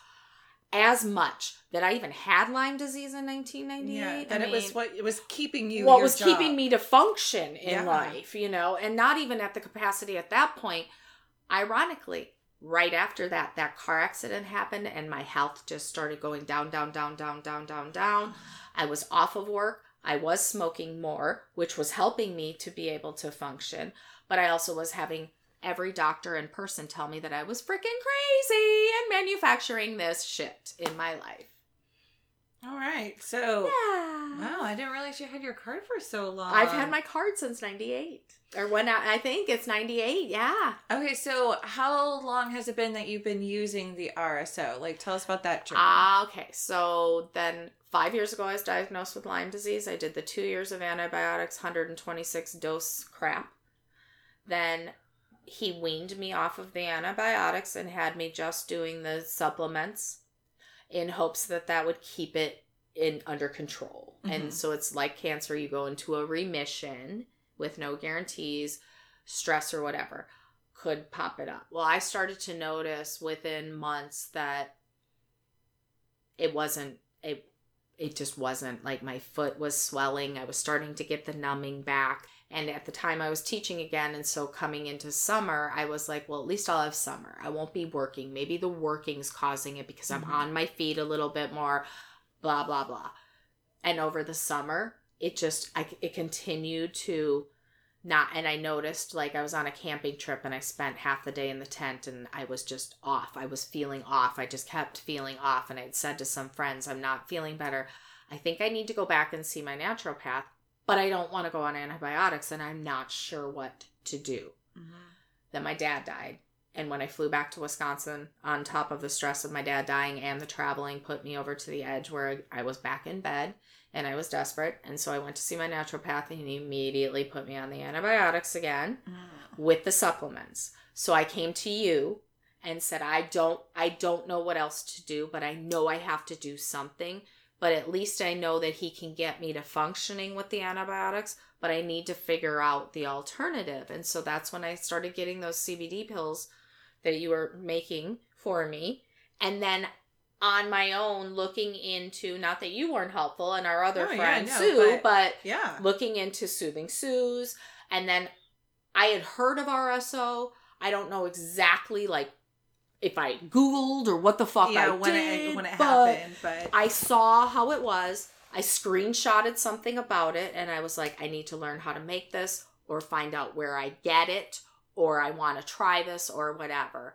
as much that I even had Lyme disease in 1998. Yeah, that I it was what it was keeping you. what was job. keeping me to function in Yeah. life, you know, and not even at the capacity at that point. Ironically, right after that, that car accident happened and my health just started going down, down, down, down, down, down, down. I was off of work. I was smoking more, which was helping me to be able to function, but I also was having every doctor in person tell me that I was freaking crazy and manufacturing this shit in my life. All right, so Yeah. wow, I didn't realize you had your card for so long. I've had my card since 98. Or when I, I think it's 98. Yeah. Okay, so how long has it been that you've been using the RSO? Like, tell us about that journey. Ah, okay. So then five years ago, I was diagnosed with Lyme disease. I did the two years of antibiotics, 126 dose crap. Then he weaned me off of the antibiotics and had me just doing the supplements in hopes that that would keep it in under control. Mhm. And so it's like cancer, you go into a remission with no guarantees, stress or whatever could pop it up. Well, I started to notice within months that it wasn't it it just wasn't like my foot was swelling. I was starting to get the numbing back. And at the time I was teaching again and so coming into summer, I was like, well, at least I'll have summer. I won't be working. Maybe the working's causing it because I'm Mhm. on my feet a little bit more, blah blah blah. And over the summer, it just I it continued to not and I noticed like I was on a camping trip and I spent half the day in the tent and I was just off. I was feeling off. I just kept feeling off and I'd said to some friends, I'm not feeling better. I think I need to go back and see my naturopath, but I don't want to go on antibiotics and I'm not sure what to do. Mhm. Then my dad died And when I flew back to Wisconsin, on top of the stress of my dad dying and the traveling, put me over to the edge where I was back in bed and I was desperate. And so I went to see my naturopath and he immediately put me on the antibiotics again mm. with the supplements. So I came to you and said I don't I don't know what else to do, but I know I have to do something. But at least I know that he can get me to functioning with the antibiotics, but I need to figure out the alternative. And so that's when I started getting those CBD pills that you were making for me. And then on my own looking into not that you weren't helpful and our other Oh, yeah, friend no, Sue, but- but Yeah. looking into soothing Sue's. And then I had heard of RSO. I don't know exactly like if I Googled or what the fuck yeah, I when did. it when it but happened, but I saw how it was. I screenshotted something about it and I was like, I need to learn how to make this or find out where I get it or I want to try this or whatever.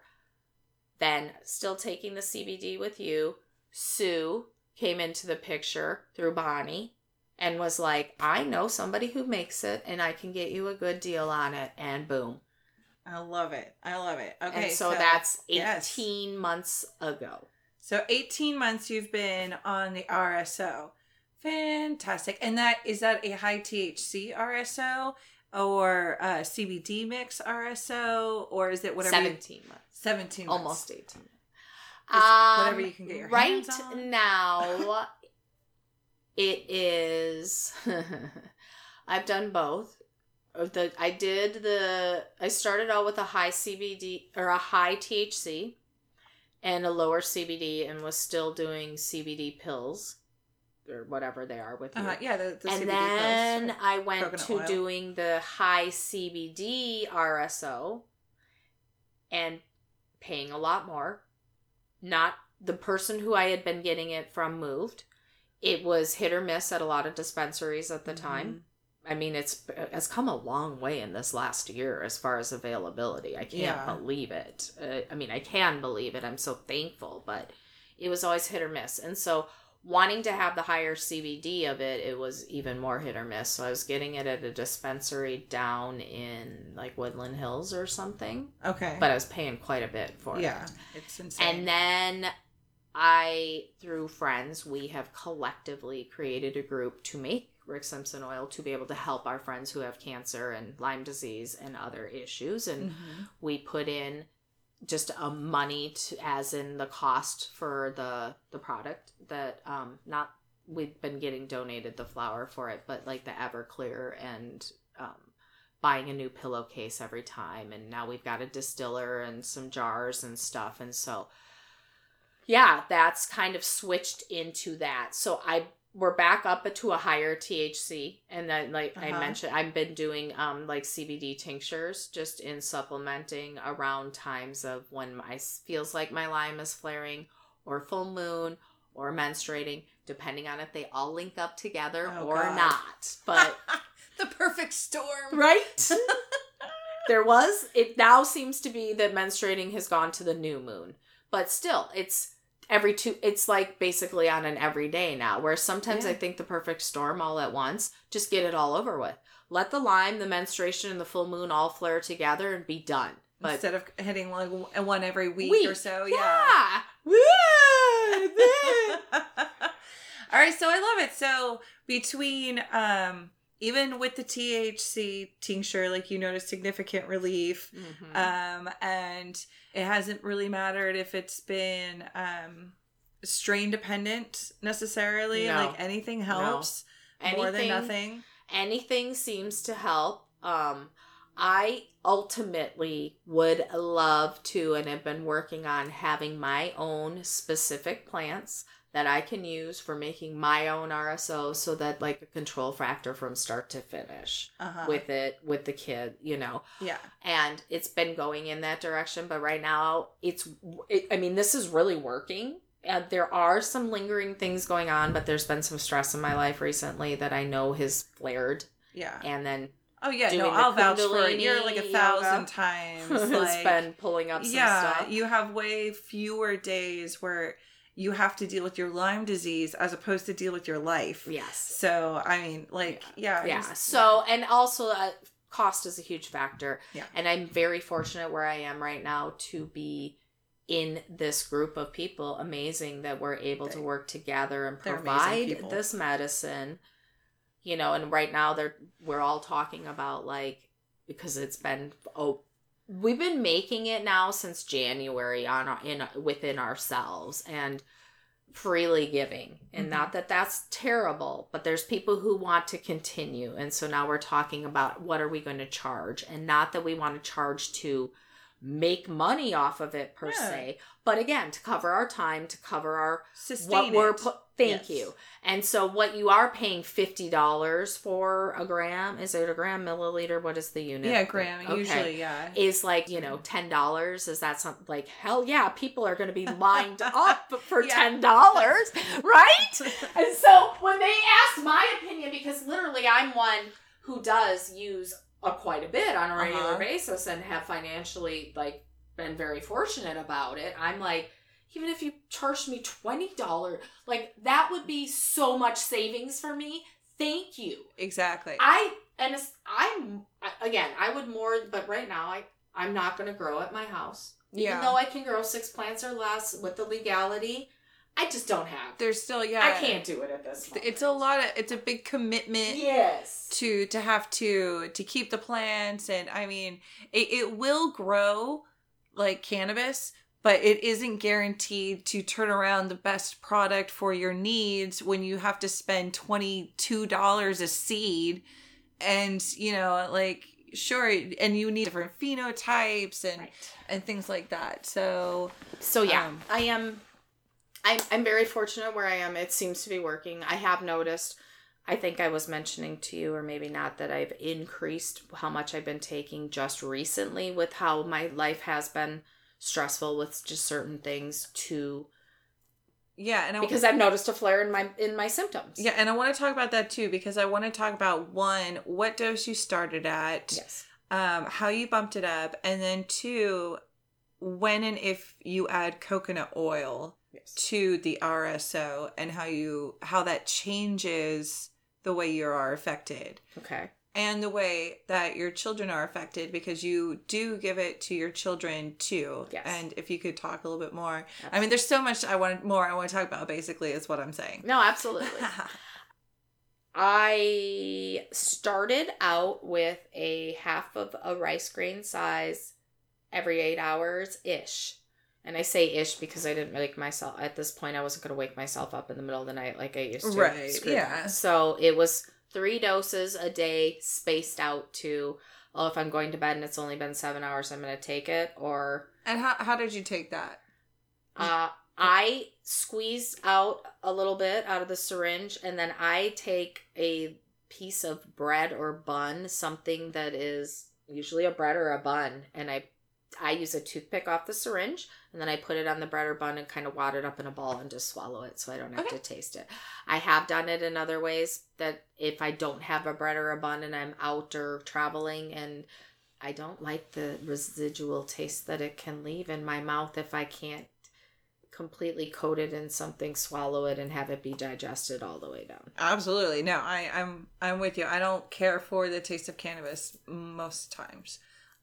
Then, still taking the CBD with you, Sue came into the picture through Bonnie and was like, I know somebody who makes it and I can get you a good deal on it. And boom. I love it. I love it. Okay, and so, that's yes. 18 months ago. So 18 months you've been on the RSO. Fantastic. And that is that a high THC RSO or a CBD mix RSO or is it whatever? you- 17 months. 17 months. almost 18 Just whatever you can get your right hands on. now it is i've done both the i did the i started out with a high cbd or a high thc and a lower cbd and was still doing cbd pills or whatever they are with you Uh, yeah, the, the and CBD then pills. I went to oil. doing the high CBD RSO and paying a lot more. Not the person who I had been getting it from moved. It was hit or miss at a lot of dispensaries at the Mm-hmm. time. I mean, it's has come a long way in this last year as far as availability. I can't Yeah. believe it. Uh, I mean, I can believe it. I'm so thankful, but it was always hit or miss. And so, wanting to have the higher CBD of it, it was even more hit or miss. So I was getting it at a dispensary down in like Woodland Hills or something, Okay. but I was paying quite a bit for it. yeah, it's insane. And then I, through friends, we have collectively created a group to make Rick Simpson oil to be able to help our friends who have cancer and Lyme disease and other issues. And Mhm. we put in just a money to, as in the cost for the the product that um not we've been getting donated the flour for it but like the everclear and um buying a new pillowcase every time and now we've got a distiller and some jars and stuff and so yeah that's kind of switched into that. So i we're back up to a higher THC, and then like I Uh-huh. mentioned, I've been doing um like CBD tinctures just in supplementing around times of when I feels like my Lyme is flaring, or full moon, or menstruating, depending on if they all link up together Oh, or God. not. But the perfect storm. right, there was it now seems to be that menstruating has gone to the new moon, but still, it's every two it's like basically on an everyday now where sometimes Yeah. i think the perfect storm all at once just get it all over with let the Lyme the menstruation and the full moon all flare together and be done but Instead of hitting like one every week, Week. or so, yeah, All right, so I love it. So between um even with the THC tincture, like you notice significant relief. Mhm. Um and it hasn't really mattered if it's been um strain dependent necessarily. No. Like anything helps more than Anything- nothing. anything seems to help. Um, I ultimately would love to, and have been working on having my own specific plants that I can use for making my own RSO so that like a control factor from start to finish Uh-huh. with it with the kid, you know. yeah. And it's been going in that direction, but right now it's it, I mean this is really working. And there are some lingering things going on, but there's been some stress in my life recently that I know has flared Yeah. and then Oh yeah, no, I'll vouch for it. You're like a yoga. thousand times. it's like, been pulling up some yeah, stuff. you have way fewer days where you have to deal with your Lyme disease as opposed to deal with your life. yes. So I mean, like, yeah, Yeah. just- So, and also uh, cost is a huge factor. Yeah. And I'm very fortunate where I am right now to be in this group of people. Amazing that we're able to work together and provide this medicine. You know, and right now they're we're all talking about like because it's been oh we've been making it now since January on our, in within ourselves and freely giving and Mhm. not that that's terrible but there's people who want to continue and so now we're talking about what are we going to charge and not that we want to charge to make money off of it per Yeah. se but again to cover our time to cover our Sustain what we're it. Thank Yes. you and so what you are paying $50 for a gram is it a gram milliliter what is the unit yeah, gram. Okay. Usually, yeah. is like you know ten dollars is that something like hell yeah people are going to be lined up for Yeah. ten dollars right and so when they asked my opinion because literally i'm one who does use a quite a bit on a regular Uh-huh. basis and have financially like been very fortunate about it i'm like even if you charged me $20 like that would be so much savings for me thank you exactly. I and I'm again. I would more, but right now I I'm not going to grow at my house. Even Yeah. though I can grow six plants or less with the legality, I just don't have. There's still yeah. I can't do it at this. Moment. It's a lot of. It's a big commitment. yes. to to have to to keep the plants and i mean it, it will grow like cannabis but it isn't guaranteed to turn around the best product for your needs when you have to spend $22 a seed and you know like sure and you need different phenotypes and Right. and things like that so So yeah, Um, I am. I'm I'm very fortunate where I am. It seems to be working. I have noticed. I think I was mentioning to you, or maybe not, that I've increased how much I've been taking just recently with how my life has been stressful with just certain things to yeah and I, because I've noticed a flare in my in my symptoms. yeah and i want to talk about that too because i want to talk about one what dose you started at Yes. um, how you bumped it up, and then two, when and if you add coconut oil Yes. to the RSO, and how you how that changes the way you are affected, Okay. And the way that your children are affected, because you do give it to your children too. Yes. And if you could talk a little bit more, I mean, there's so much I want more I want to talk about. Basically, is what I'm saying. No, absolutely. I started out with a half of a rice grain size every eight hours ish. And I say ish because I didn't wake myself at this point. I wasn't going to wake myself up in the middle of the night like I used to. Right, Screw yeah. So it was three doses a day, spaced out to. Oh, if I'm going to bed and it's only been seven hours, I'm going to take it. Or and how how did you take that? uh, I squeeze out a little bit out of the syringe, and then I take a piece of bread or bun, something that is usually a bread or a bun, and I I use a toothpick off the syringe, and then I put it on the bread or bun and kind of wad it up in a ball and just swallow it, so I don't have Okay. to taste it. I have done it in other ways that if I don't have a bread or a bun and I'm out or traveling and I don't like the residual taste that it can leave in my mouth if I can't completely coat it in something, swallow it, and have it be digested all the way down. Absolutely. No, I, I'm I'm with you. I don't care for the taste of cannabis most times.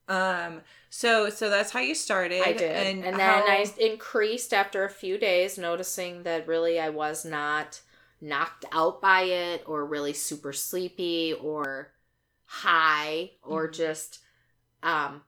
Um so so that's how you started. I did. And, then how- I increased after a few days, noticing that really I was not knocked out by it or really super sleepy or high or Mhm. just um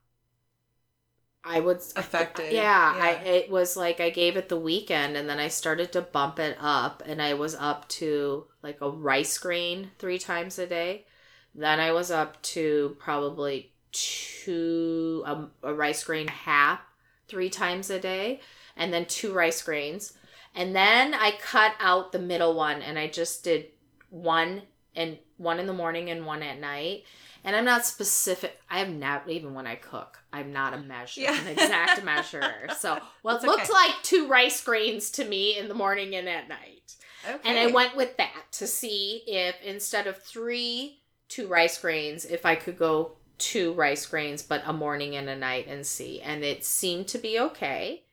I was Affected. Yeah, I it was like I gave it the weekend and then I started to bump it up and I was up to like a rice grain 3 times a day. Then I was up to probably two um, a rice grain half three times a day and then two rice grains and then i cut out the middle one and i just did one and one in the morning and one at night and i'm not specific i am not even when i cook i'm not a measure Yeah. an exact measurer so well it That's looks okay. like two rice grains to me in the morning and at night okay. and I went with that to see if instead of three, two rice grains, if I could go two rice grains, but a morning and a night and see. And it seemed to be okay.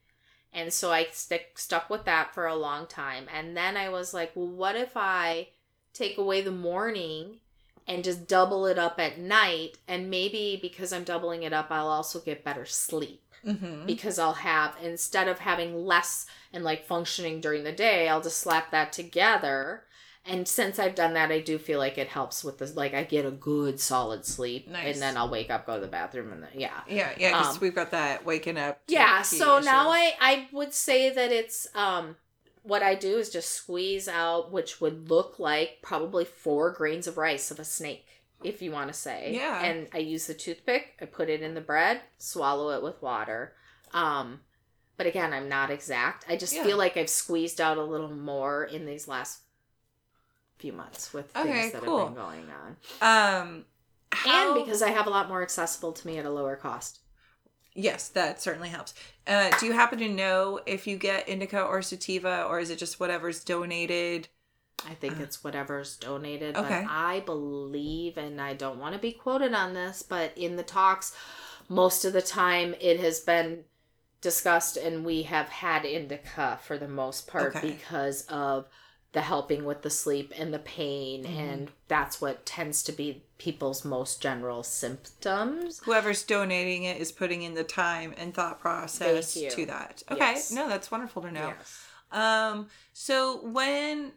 And so I stick stuck with that for a long time. And then I was like, well, what if I take away the morning and just double it up at night. And maybe because I'm doubling it up, I'll also get better sleep Mm-hmm. because I'll have, instead of having less and like functioning during the day, I'll just slap that together. And since I've done that, I do feel like it helps with this. Like I get a good solid sleep, Nice. and then I'll wake up, go to the bathroom, and then yeah, Yeah, yeah, because Um, we've got that waking up. yeah. So now. I I would say that it's um what I do is just squeeze out, which would look like probably four grains of rice of a snake, if you want to say. Yeah. And I use the toothpick. I put it in the bread, swallow it with water. Um, but again, I'm not exact. I just Yeah. feel like I've squeezed out a little more in these last few months with things Okay, that cool. have been going on, Um, how, and because I have a lot more accessible to me at a lower cost. yes, that certainly helps. Uh, do you happen to know if you get indica or sativa, or is it just whatever's donated? I think Uh, it's whatever's donated. okay. But I believe, and I don't want to be quoted on this, but in the talks, most of the time it has been discussed and we have had indica for the most part Okay. because of the helping with the sleep and the pain Mhm. and that's what tends to be people's most general symptoms Whoever's donating it is putting in the time and thought process to that. Okay, Yes. no, that's wonderful to know. Yes. Um, so when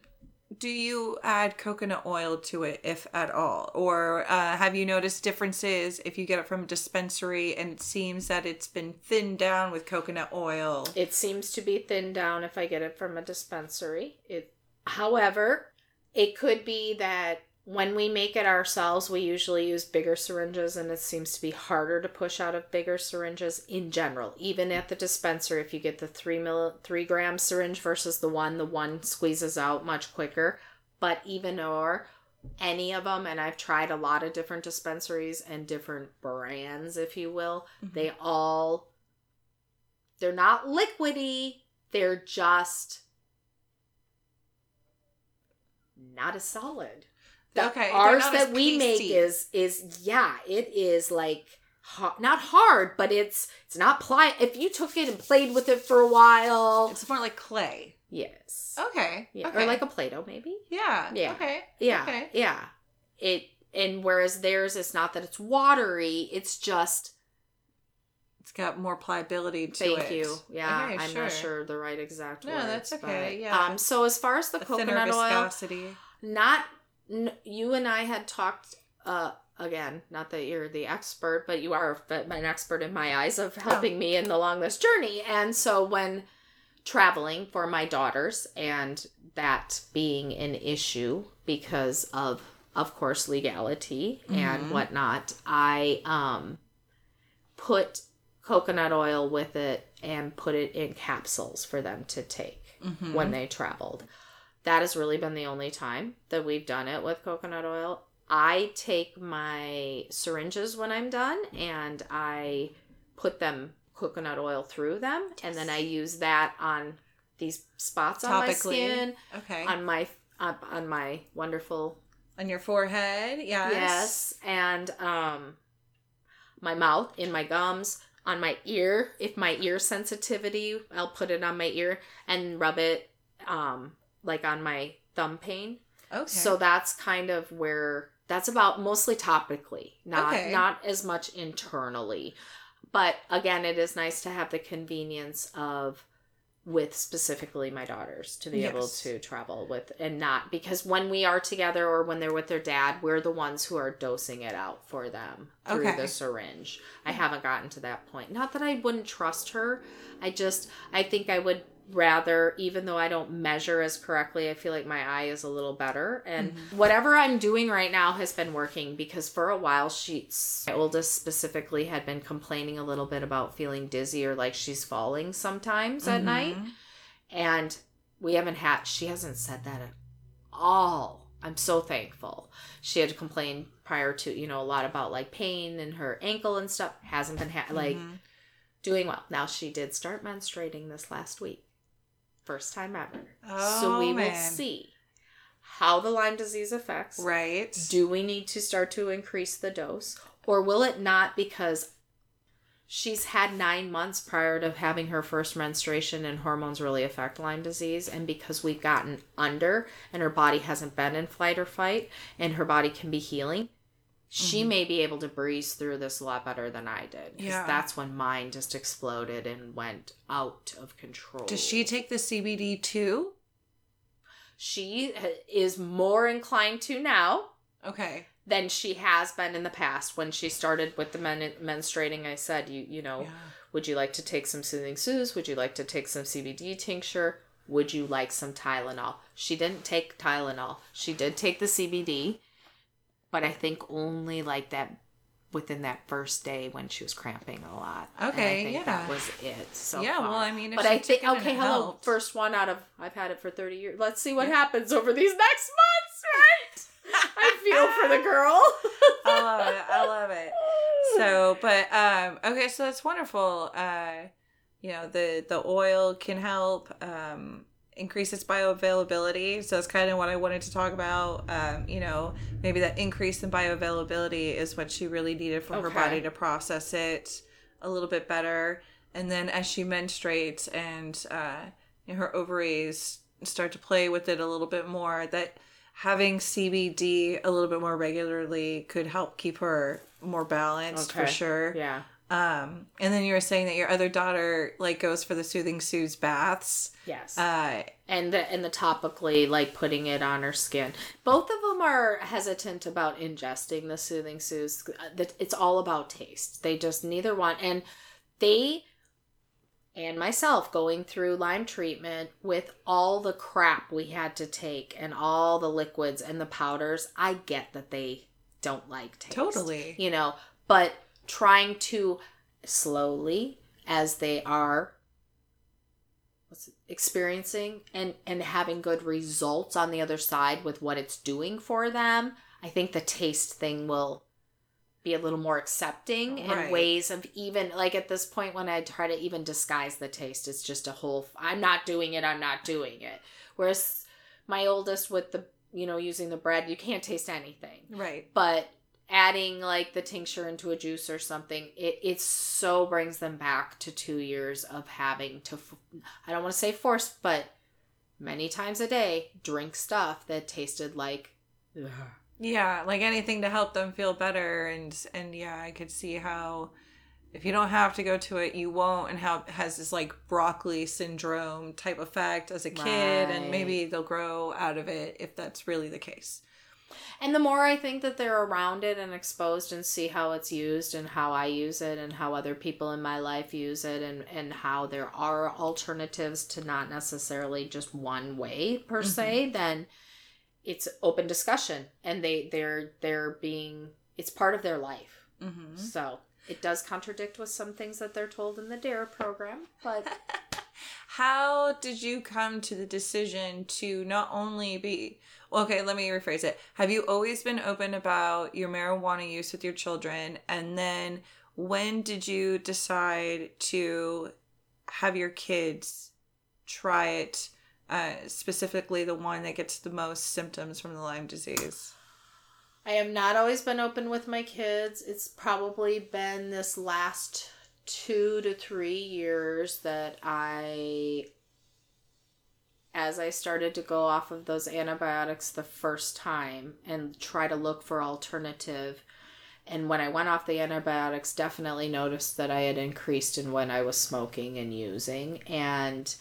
do you add coconut oil to it, if at all, or uh, have you noticed differences if you get it from a dispensary and it seems that it's been thinned down with coconut oil? It seems to be thinned down if I get it from a dispensary. It however, it could be that when we make it ourselves, we usually use bigger syringes and it seems to be harder to push out of bigger syringes in general. Even at the dispenser, if you get the three mil three gram syringe versus the one, the one squeezes out much quicker. But even or any of them, and I've tried a lot of different dispensaries and different brands, if you will, mm-hmm. they all they're not liquidy they're just not as solid The- Okay, ours that we make is is yeah it is like ha- not hard but it's it's not ply if you took it and played with it for a while It's more like clay. yes Okay. yeah okay. or like a play-doh maybe yeah. Yeah. Okay. yeah Okay. yeah it and whereas theirs it's not that it's watery it's just It's got more pliability to Thank it. Thank you. Yeah, Okay, I'm not sure the right exact No, words. that's okay, but, yeah. Um. So as far as the A coconut oil, viscosity. Not n- you and I had talked. Uh. Again, not that you're the expert, but you are an expert in my eyes of helping me in along this journey. And so when traveling for my daughters, and that being an issue because of, of course, legality Mhm. and whatnot, I um put coconut oil with it and put it in capsules for them to take Mhm. when they traveled. That has really been the only time that we've done it with coconut oil. I take my syringes when I'm done and I put them coconut oil through them and then I use that on these spots on my skin, Okay. on my on, on my wonderful On your forehead. Yes. Yes, and um, my mouth, in my gums, on my ear. If my ear sensitivity, I'll put it on my ear and rub it, um, like on my thumb pain. Okay. So that's kind of where that's about mostly topically, not Okay. not as much internally. But again, it is nice to have the convenience of with specifically my daughters to be able to travel with and not because when we are together or when they're with their dad, we're the ones who are dosing it out for them through Okay. the syringe. I haven't gotten to that point. Not that I wouldn't trust her. I just I think I would rather even though I don't measure as correctly, I feel like my eye is a little better. And Mm-hmm. whatever I'm doing right now has been working because for a while she's my oldest specifically had been complaining a little bit about feeling dizzy or like she's falling sometimes at night. And we haven't had she hasn't said that at all. I'm so thankful. She had complained prior to you know a lot about like pain in her ankle and stuff. Hasn't been ha- like Mhm. doing well. Now she did start menstruating this last week first time ever. Oh, so we will see how the lyme disease affects. Right. do we need to start to increase the dose or will it not because she's had nine months prior to having her first menstruation and hormones really affect lyme disease? And because we've gotten under and her body hasn't been in flight or fight and her body can be healing she Mhm. may be able to breeze through this a lot better than i did Yeah. that's when mine just exploded and went out of control Does she take the CBD too? she is more inclined to now Okay. than she has been in the past when she started with the men- menstruating i said you you know Yeah. Would you like to take some soothing Sue's? Would you like to take some CBD tincture? Would you like some Tylenol? She didn't take Tylenol. She did take the CBD, but I think only like that within that first day when she was cramping a lot. Okay, I think yeah. that was it. So yeah, far. well, I mean, if but I think okay, hello, helped- first one out of I've had it for thirty years. Let's see what Yeah. happens over these next months, right? I feel for the girl. I love it. I love it. So, but um, okay, so that's wonderful. Uh, you know, the the oil can help um increase its bioavailability. So that's kind of what I wanted to talk about. Um, you know, maybe that increase in bioavailability is what she really needed for her body to process it a little bit better. And then as she menstruates and uh, you know, her ovaries start to play with it a little bit more, that having CBD a little bit more regularly could help keep her more balanced for sure. yeah. Um, and then you were saying that your other daughter like goes for the soothing Sue's baths. Yes. Uh, and the and the topically like putting it on her skin. Both of them are hesitant about ingesting the soothing Sue's. That It's all about taste. They just neither want and they and myself going through Lyme treatment with all the crap we had to take and all the liquids and the powders. I get that they don't like taste. Totally. You know, but trying to slowly as they are what's it, experiencing and and having good results on the other side with what it's doing for them i think the taste thing will be a little more accepting and Right. ways of even like at this point when i try to even disguise the taste it's just a whole i'm not doing it i'm not doing it whereas my oldest with the you know using the bread you can't taste anything right. but adding like the tincture into a juice or something it it so brings them back to 2 years of having to I don't want to say force but many times a day drink stuff that tasted like ugh. Yeah, like anything to help them feel better and and yeah, I could see how if you don't have to go to it, you won't and how it has this like broccoli syndrome type effect as a kid and maybe they'll grow out of it if that's really the case. And the more I think that they're around it and exposed and see how it's used and how I use it and how other people in my life use it and and how there are alternatives to not necessarily just one way per se then it's open discussion and they they're they're being it's part of their life Mhm. so it does contradict with some things that they're told in the DARE program but How did you come to the decision to not only be okay, let me rephrase it. Have you always been open about your marijuana use with your children? And then when did you decide to have your kids try it, uh, specifically the one that gets the most symptoms from the Lyme disease? I have not always been open with my kids. It's probably been this last two to three years that I, as I started to go off of those antibiotics the first time and try to look for alternative. And when I went off the antibiotics, definitely noticed that I had increased in when I was smoking and using. And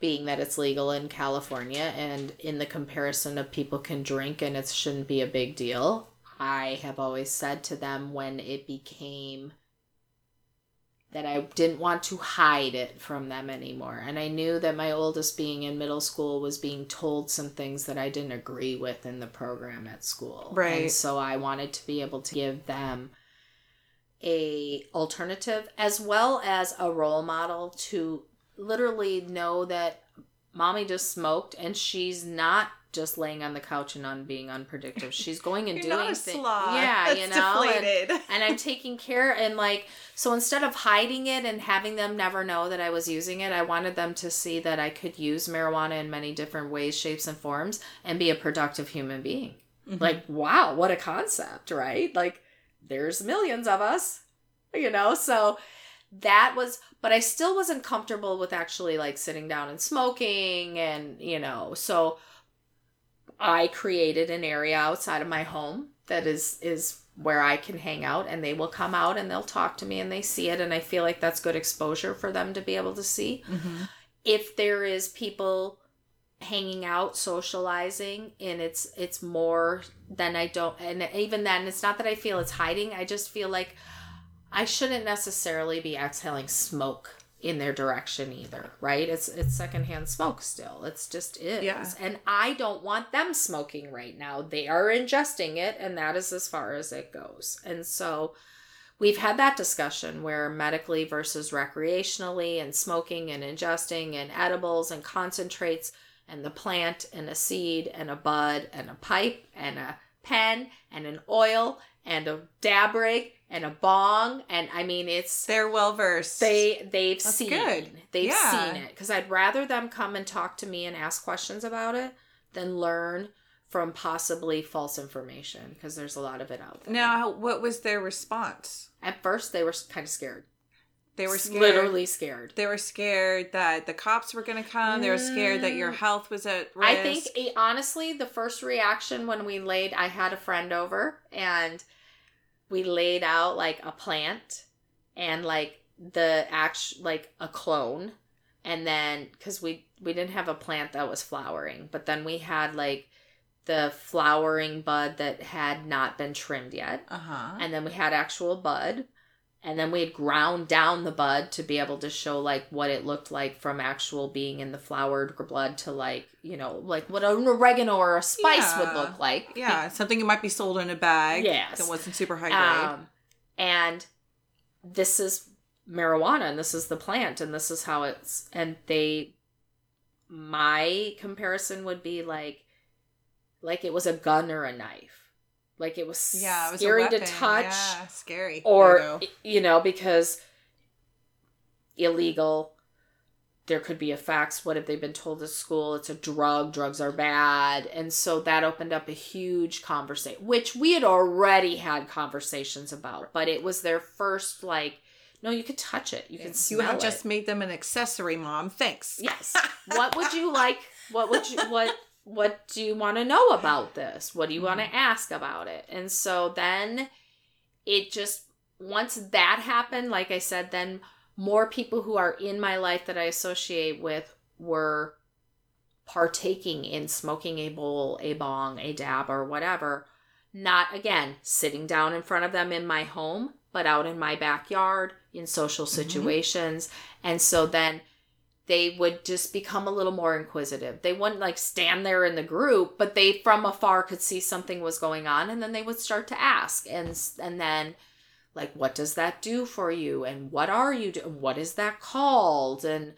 being that it's legal in California and in the comparison of people can drink and it shouldn't be a big deal, I have always said to them when it became that I didn't want to hide it from them anymore. And I knew that my oldest being in middle school was being told some things that I didn't agree with in the program at school. Right. And so I wanted to be able to give them a alternative as well as a role model to literally know that mommy just smoked and she's not just laying on the couch and on being unpredictable. She's going and doing not a thi- sloth. Yeah, That's you know. and- deflated. and I'm taking care and like so instead of hiding it and having them never know that I was using it, I wanted them to see that I could use marijuana in many different ways, shapes and forms and be a productive human being. Mhm. Like, wow, what a concept, right? Like there's millions of us. you know, so that was but I still wasn't comfortable with actually like sitting down and smoking and, you know, so I created an area outside of my home that is is where I can hang out and they will come out and they'll talk to me and they see it and I feel like that's good exposure for them to be able to see. Mm-hmm. If there is people hanging out socializing and it's it's more than I don't and even then it's not that I feel it's hiding I just feel like I shouldn't necessarily be exhaling smoke in their direction either, right? It's it's secondhand smoke still. It's just is. Yeah. And I don't want them smoking right now. They are ingesting it and that is as far as it goes. And so we've had that discussion where medically versus recreationally and smoking and ingesting and edibles and concentrates and the plant and a seed and a bud and a pipe and a pen and an oil and a dab rig and a bong and I mean it's They're well versed. they they've That's seen good. they've Yeah. seen it because I'd rather them come and talk to me and ask questions about it than learn from possibly false information because there's a lot of it out there. Now, what was their response? At first, they were kind of scared. They were scared. literally scared. They were scared that the cops were going to come. They were scared that your Mm. health was at risk. I think honestly, the first reaction when we laid, I had a friend over and we laid out like a plant and like the act like a clone, and then because we we didn't have a plant that was flowering, but then we had like the flowering bud that had not been trimmed yet, Uh huh. and then we had actual bud and then we had ground down the bud to be able to show like what it looked like from actual being in the flowered blood to like you know like what an oregano or a spice would look like Yeah, something that might be sold in a bag. Yes. That wasn't super high grade. um, and this is marijuana and this is the plant and this is how it's and they my comparison would be like like it was a gun or a knife like it was yeah, it was scary to touch Yeah, scary. or you go. you know because illegal there could be effects what have they been told at school it's a drug drugs are bad and so that opened up a huge conversation which we had already had conversations about but it was their first like no you can touch it you can you have it. just made them an accessory, mom. Thanks. yes what would you like what would you what what do you want to know about this? What do you want to mm-hmm. ask about it? And so then it just once that happened like i said then more people who are in my life that i associate with were partaking in smoking a bowl a bong a dab or whatever. Not again sitting down in front of them in my home but out in my backyard in social mm-hmm. situations. And so then they would just become a little more inquisitive. They wouldn't like stand there in the group, but they from afar could see something was going on and then they would start to ask and and then like what does that do for you and what are you do- what is that called and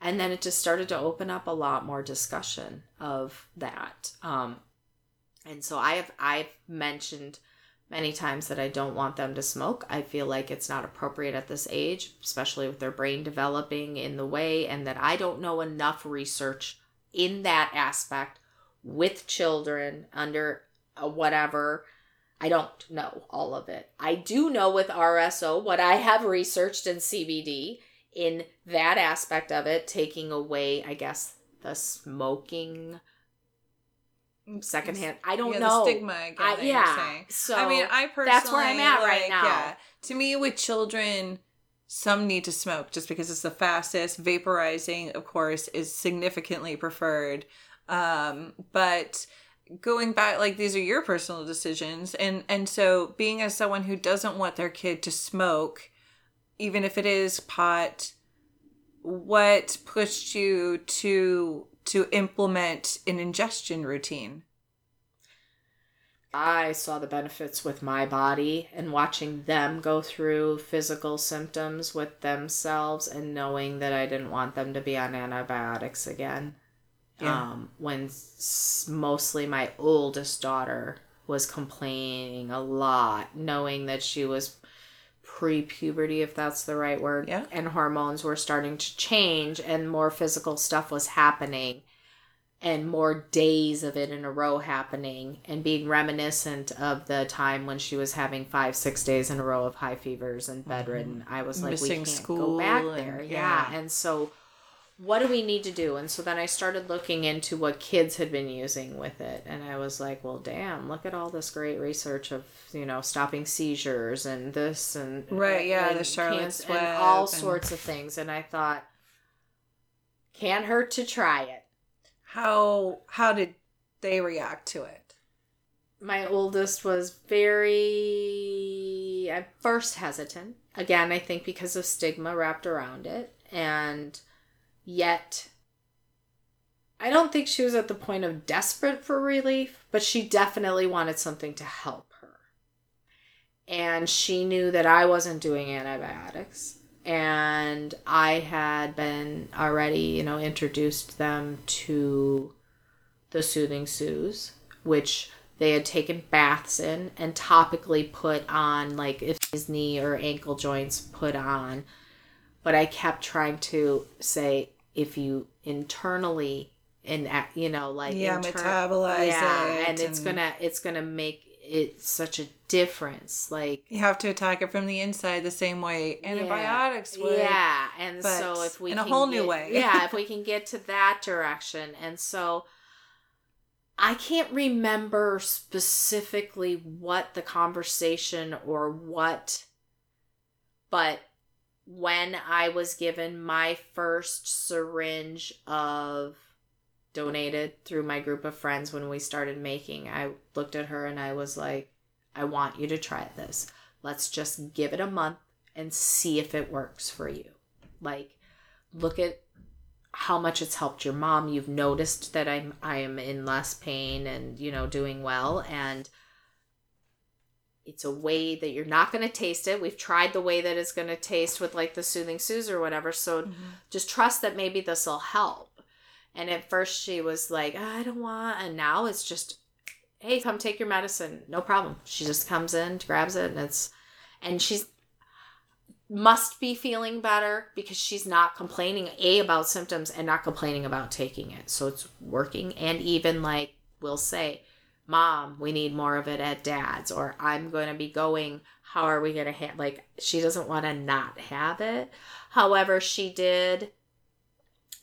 and then it just started to open up a lot more discussion of that. Um and so I have I've mentioned many times that I don't want them to smoke. I feel like it's not appropriate at this age, especially with their brain developing in the way, and that I don't know enough research in that aspect with children under whatever. I don't know all of it. I do know with RSO what I have researched in CBD in that aspect of it, taking away, I guess, the smoking secondhand. I don't yeah, know. the stigma again. I, yeah. So I mean, I personally that's where I'm at right now. Yeah, to me, with children, some need to smoke just because it's the fastest. Vaporizing, of course, is significantly preferred. Um, but going back, like these are your personal decisions, and and so being as someone who doesn't want their kid to smoke, even if it is pot, what pushed you to to implement an ingestion routine? I saw the benefits with my body and watching them go through physical symptoms with themselves and knowing that I didn't want them to be on antibiotics again. Yeah. Um, when s- mostly my oldest daughter was complaining a lot, knowing that she was pre puberty, if that's the right word, Yeah. and hormones were starting to change and more physical stuff was happening and more days of it in a row happening and being reminiscent of the time when she was having five six days in a row of high fevers and bedridden mm-hmm. i was like Missing we can't school go back there yeah. yeah and so what do we need to do? And so then i started looking into what kids had been using with it. And i was like well damn look at all this great research of you know stopping seizures and this and Right, yeah, the and Charlotte's cancer and all and- sorts of things. And i thought can't hurt to try it. How how did they react to it? my oldest was very at first hesitant. Again i think because of stigma wrapped around it. And yet i don't think she was at the point of desperate for relief but she definitely wanted something to help her and she knew that i wasn't doing antibiotics and i had been already you know introduced them to the soothing Sue's, which they had taken baths in and topically put on, like if his knee or ankle joints put on. But I kept trying to say, if you internally and uh, you know like Yeah, metabolize yeah, it and it's gonna it's gonna make it such a difference. Like You have to attack it from the inside the same way antibiotics would. yeah, and so if we in a whole new way. yeah, if we can get to that direction, and so I can't remember specifically what the conversation or what, but when I was given my first syringe of donated through my group of friends when we started making, I looked at her and I was like, I want you to try this. Let's just give it a month and see if it works for you. Like, look at how much it's helped your mom. You've noticed that I'm I am in less pain and you know doing well and it's a way that you're not going to taste it. We've tried the way that it's going to taste with like the soothing Sue's or whatever. So Mhm. just trust that maybe this will help. And at first she was like, I don't want, and now it's just, hey, come take your medicine. No problem. She just comes in, grabs it, and it's, and she's, must be feeling better because she's not complaining a about symptoms and not complaining about taking it so it's working and even like we'll say mom we need more of it at dad's or i'm going to be going how are we going to have like she doesn't want to not have it however she did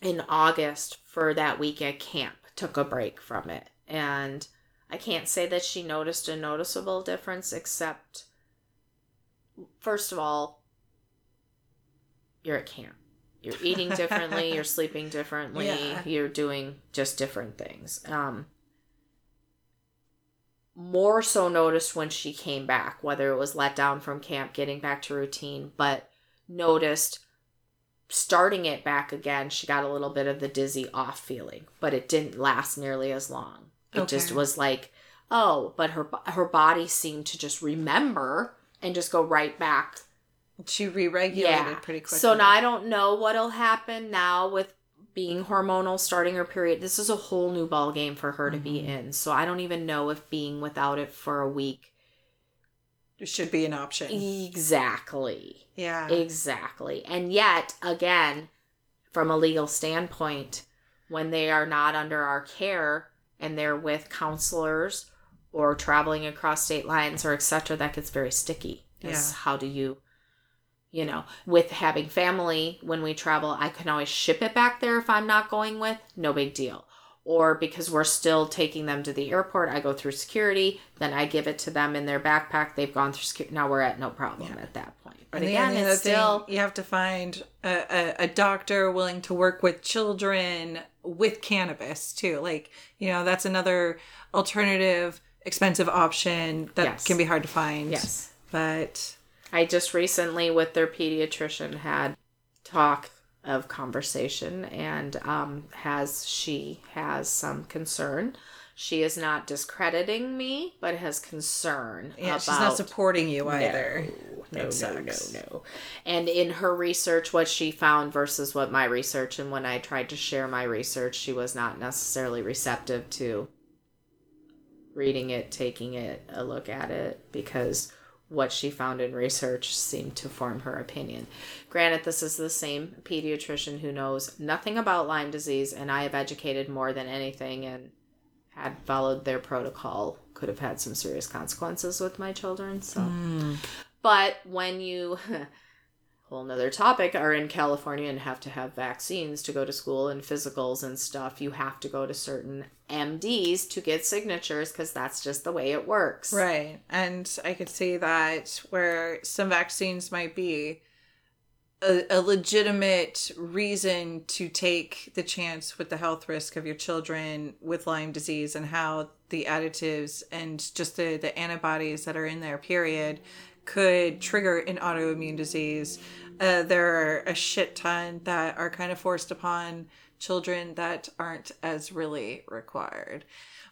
in august for that week at camp took a break from it and i can't say that she noticed a noticeable difference except first of all you're at camp. You're eating differently, you're sleeping differently, Yeah. you're doing just different things. Um more so noticed when she came back, whether it was let down from camp, getting back to routine, but noticed starting it back again, she got a little bit of the dizzy off feeling, but it didn't last nearly as long. It just was like, oh, but her her body seemed to just remember and just go right back She re-regulated pretty quickly. so now I don't know what'll happen now with being hormonal, starting her period. This is a whole new ball game for her to be Mhm. in. So I don't even know if being without it for a week. it should be an option. Exactly. Yeah. Exactly. And yet, again, from a legal standpoint, when they are not under our care and they're with counselors or traveling across state lines or etc., that gets very sticky. Is Yeah. How do you, you know, with having family when we travel, I can always ship it back there if I'm not going with, no big deal. Or because we're still taking them to the airport, I go through security, then I give it to them in their backpack. They've gone through security. Now we're at no problem Yeah. at that point. But And again, it's still you have to find a, a, a doctor willing to work with children with cannabis too. Like you know, that's another alternative, expensive option that Yes. can be hard to find. yes. but I just recently with their pediatrician had talk of conversation and um has she has some concern. She is not discrediting me, but has concern yeah, about she's not supporting you either. No, It no, no, no. And in her research, what she found versus what my research, and when I tried to share my research, she was not necessarily receptive to reading it, taking it, a look at it, because what she found in research seemed to form her opinion. Granted, this is the same pediatrician who knows nothing about Lyme disease, and I have educated more than anything and had followed their protocol could have had some serious consequences with my children. So, mm. but when you whole another topic are in California and have to have vaccines to go to school and physicals and stuff, you have to go to certain MDs to get signatures because that's just the way it works. Right. And I could see that where some vaccines might be a, a legitimate reason to take the chance with the health risk of your children with Lyme disease and how the additives and just the, the antibodies that are in there, period, could trigger an autoimmune disease. Uh, there are a shit ton that are kind of forced upon children that aren't as really required.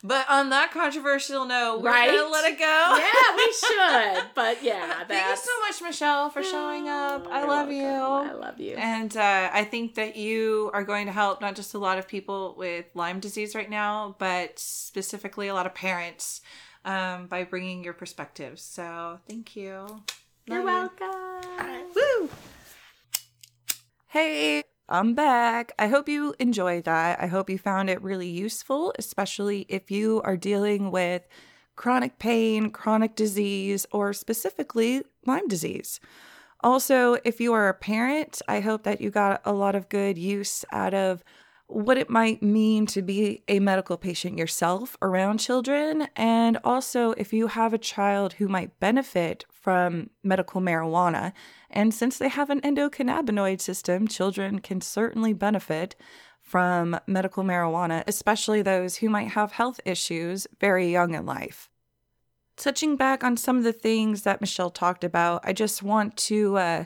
But on that controversial note, we're right? gonna let it go. Yeah, we should. But yeah, thank you so much, Michelle, for showing up. I love welcome. you. I love you. And uh, I think that you are going to help not just a lot of people with Lyme disease right now, but specifically a lot of parents um, by bringing your perspectives. So thank you. You're Love welcome. You. Hey, I'm back. I hope you enjoyed that. I hope you found it really useful, especially if you are dealing with chronic pain, chronic disease, or specifically Lyme disease. Also, if you are a parent, I hope that you got a lot of good use out of what it might mean to be a medical patient yourself around children. And also, if you have a child who might benefit from medical marijuana. And since they have an endocannabinoid system, children can certainly benefit from medical marijuana, especially those who might have health issues very young in life. Touching back on some of the things that Michelle talked about, I just want to uh,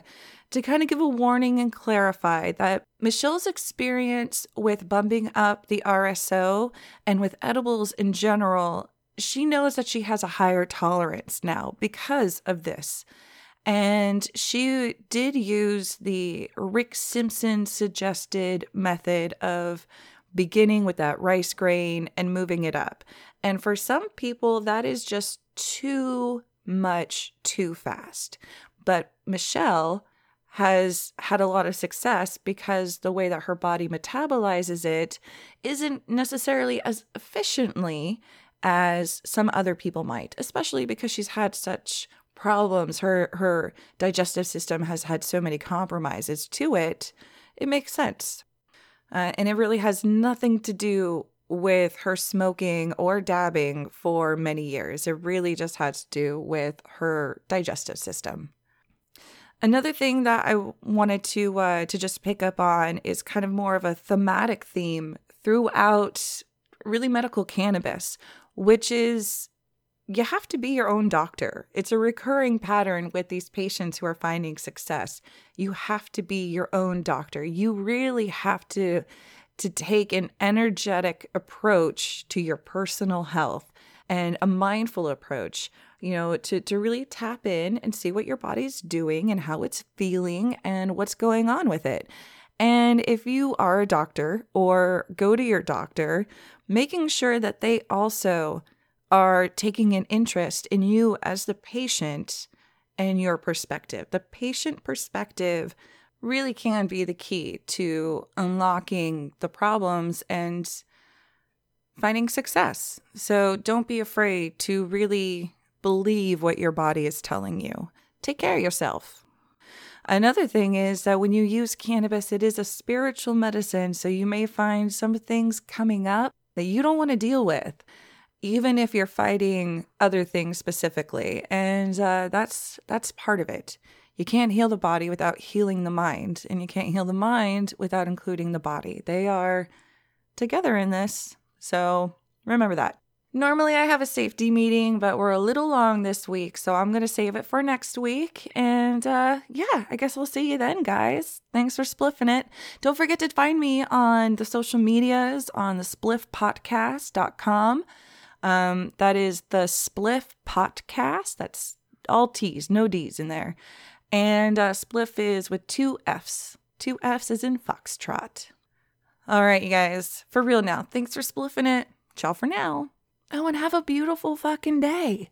to kind of give a warning and clarify that Michelle's experience with bumping up the RSO and with edibles in general, she knows that she has a higher tolerance now because of this. And she did use the Rick Simpson suggested method of beginning with that rice grain and moving it up. And for some people, that is just too much too fast. But Michelle has had a lot of success because the way that her body metabolizes it isn't necessarily as efficiently as some other people might, especially because she's had such problems. Her her digestive system has had so many compromises to it. It makes sense. Uh, and it really has nothing to do with her smoking or dabbing for many years. It really just has to do with her digestive system. Another thing that I wanted to uh, to just pick up on is kind of more of a thematic theme throughout really medical cannabis, which is you have to be your own doctor. It's a recurring pattern with these patients who are finding success. You have to be your own doctor. You really have to to take an energetic approach to your personal health and a mindful approach you know, to, to really tap in and see what your body's doing and how it's feeling and what's going on with it. And if you are a doctor or go to your doctor, making sure that they also are taking an interest in you as the patient and your perspective. The patient perspective really can be the key to unlocking the problems and finding success. So don't be afraid to really believe what your body is telling you. Take care of yourself. Another thing is that when you use cannabis, it is a spiritual medicine, so you may find some things coming up that you don't want to deal with, even if you're fighting other things specifically. And uh, that's that's part of it. You can't heal the body without healing the mind, and you can't heal the mind without including the body. They are together in this, so remember that. Normally, I have a safety meeting, but we're a little long this week, so I'm going to save it for next week. And uh, yeah, I guess we'll see you then, guys. Thanks for spliffing it. Don't forget to find me on the social medias on the spliffpotcast.com. Um, that is the Spliff Potcast. That's all T's, no D's in there. And uh, Spliff is with two F's. Two F's is in Foxtrot. All right, you guys, for real now. Thanks for spliffing it. Ciao for now. Oh, and have a beautiful fucking day.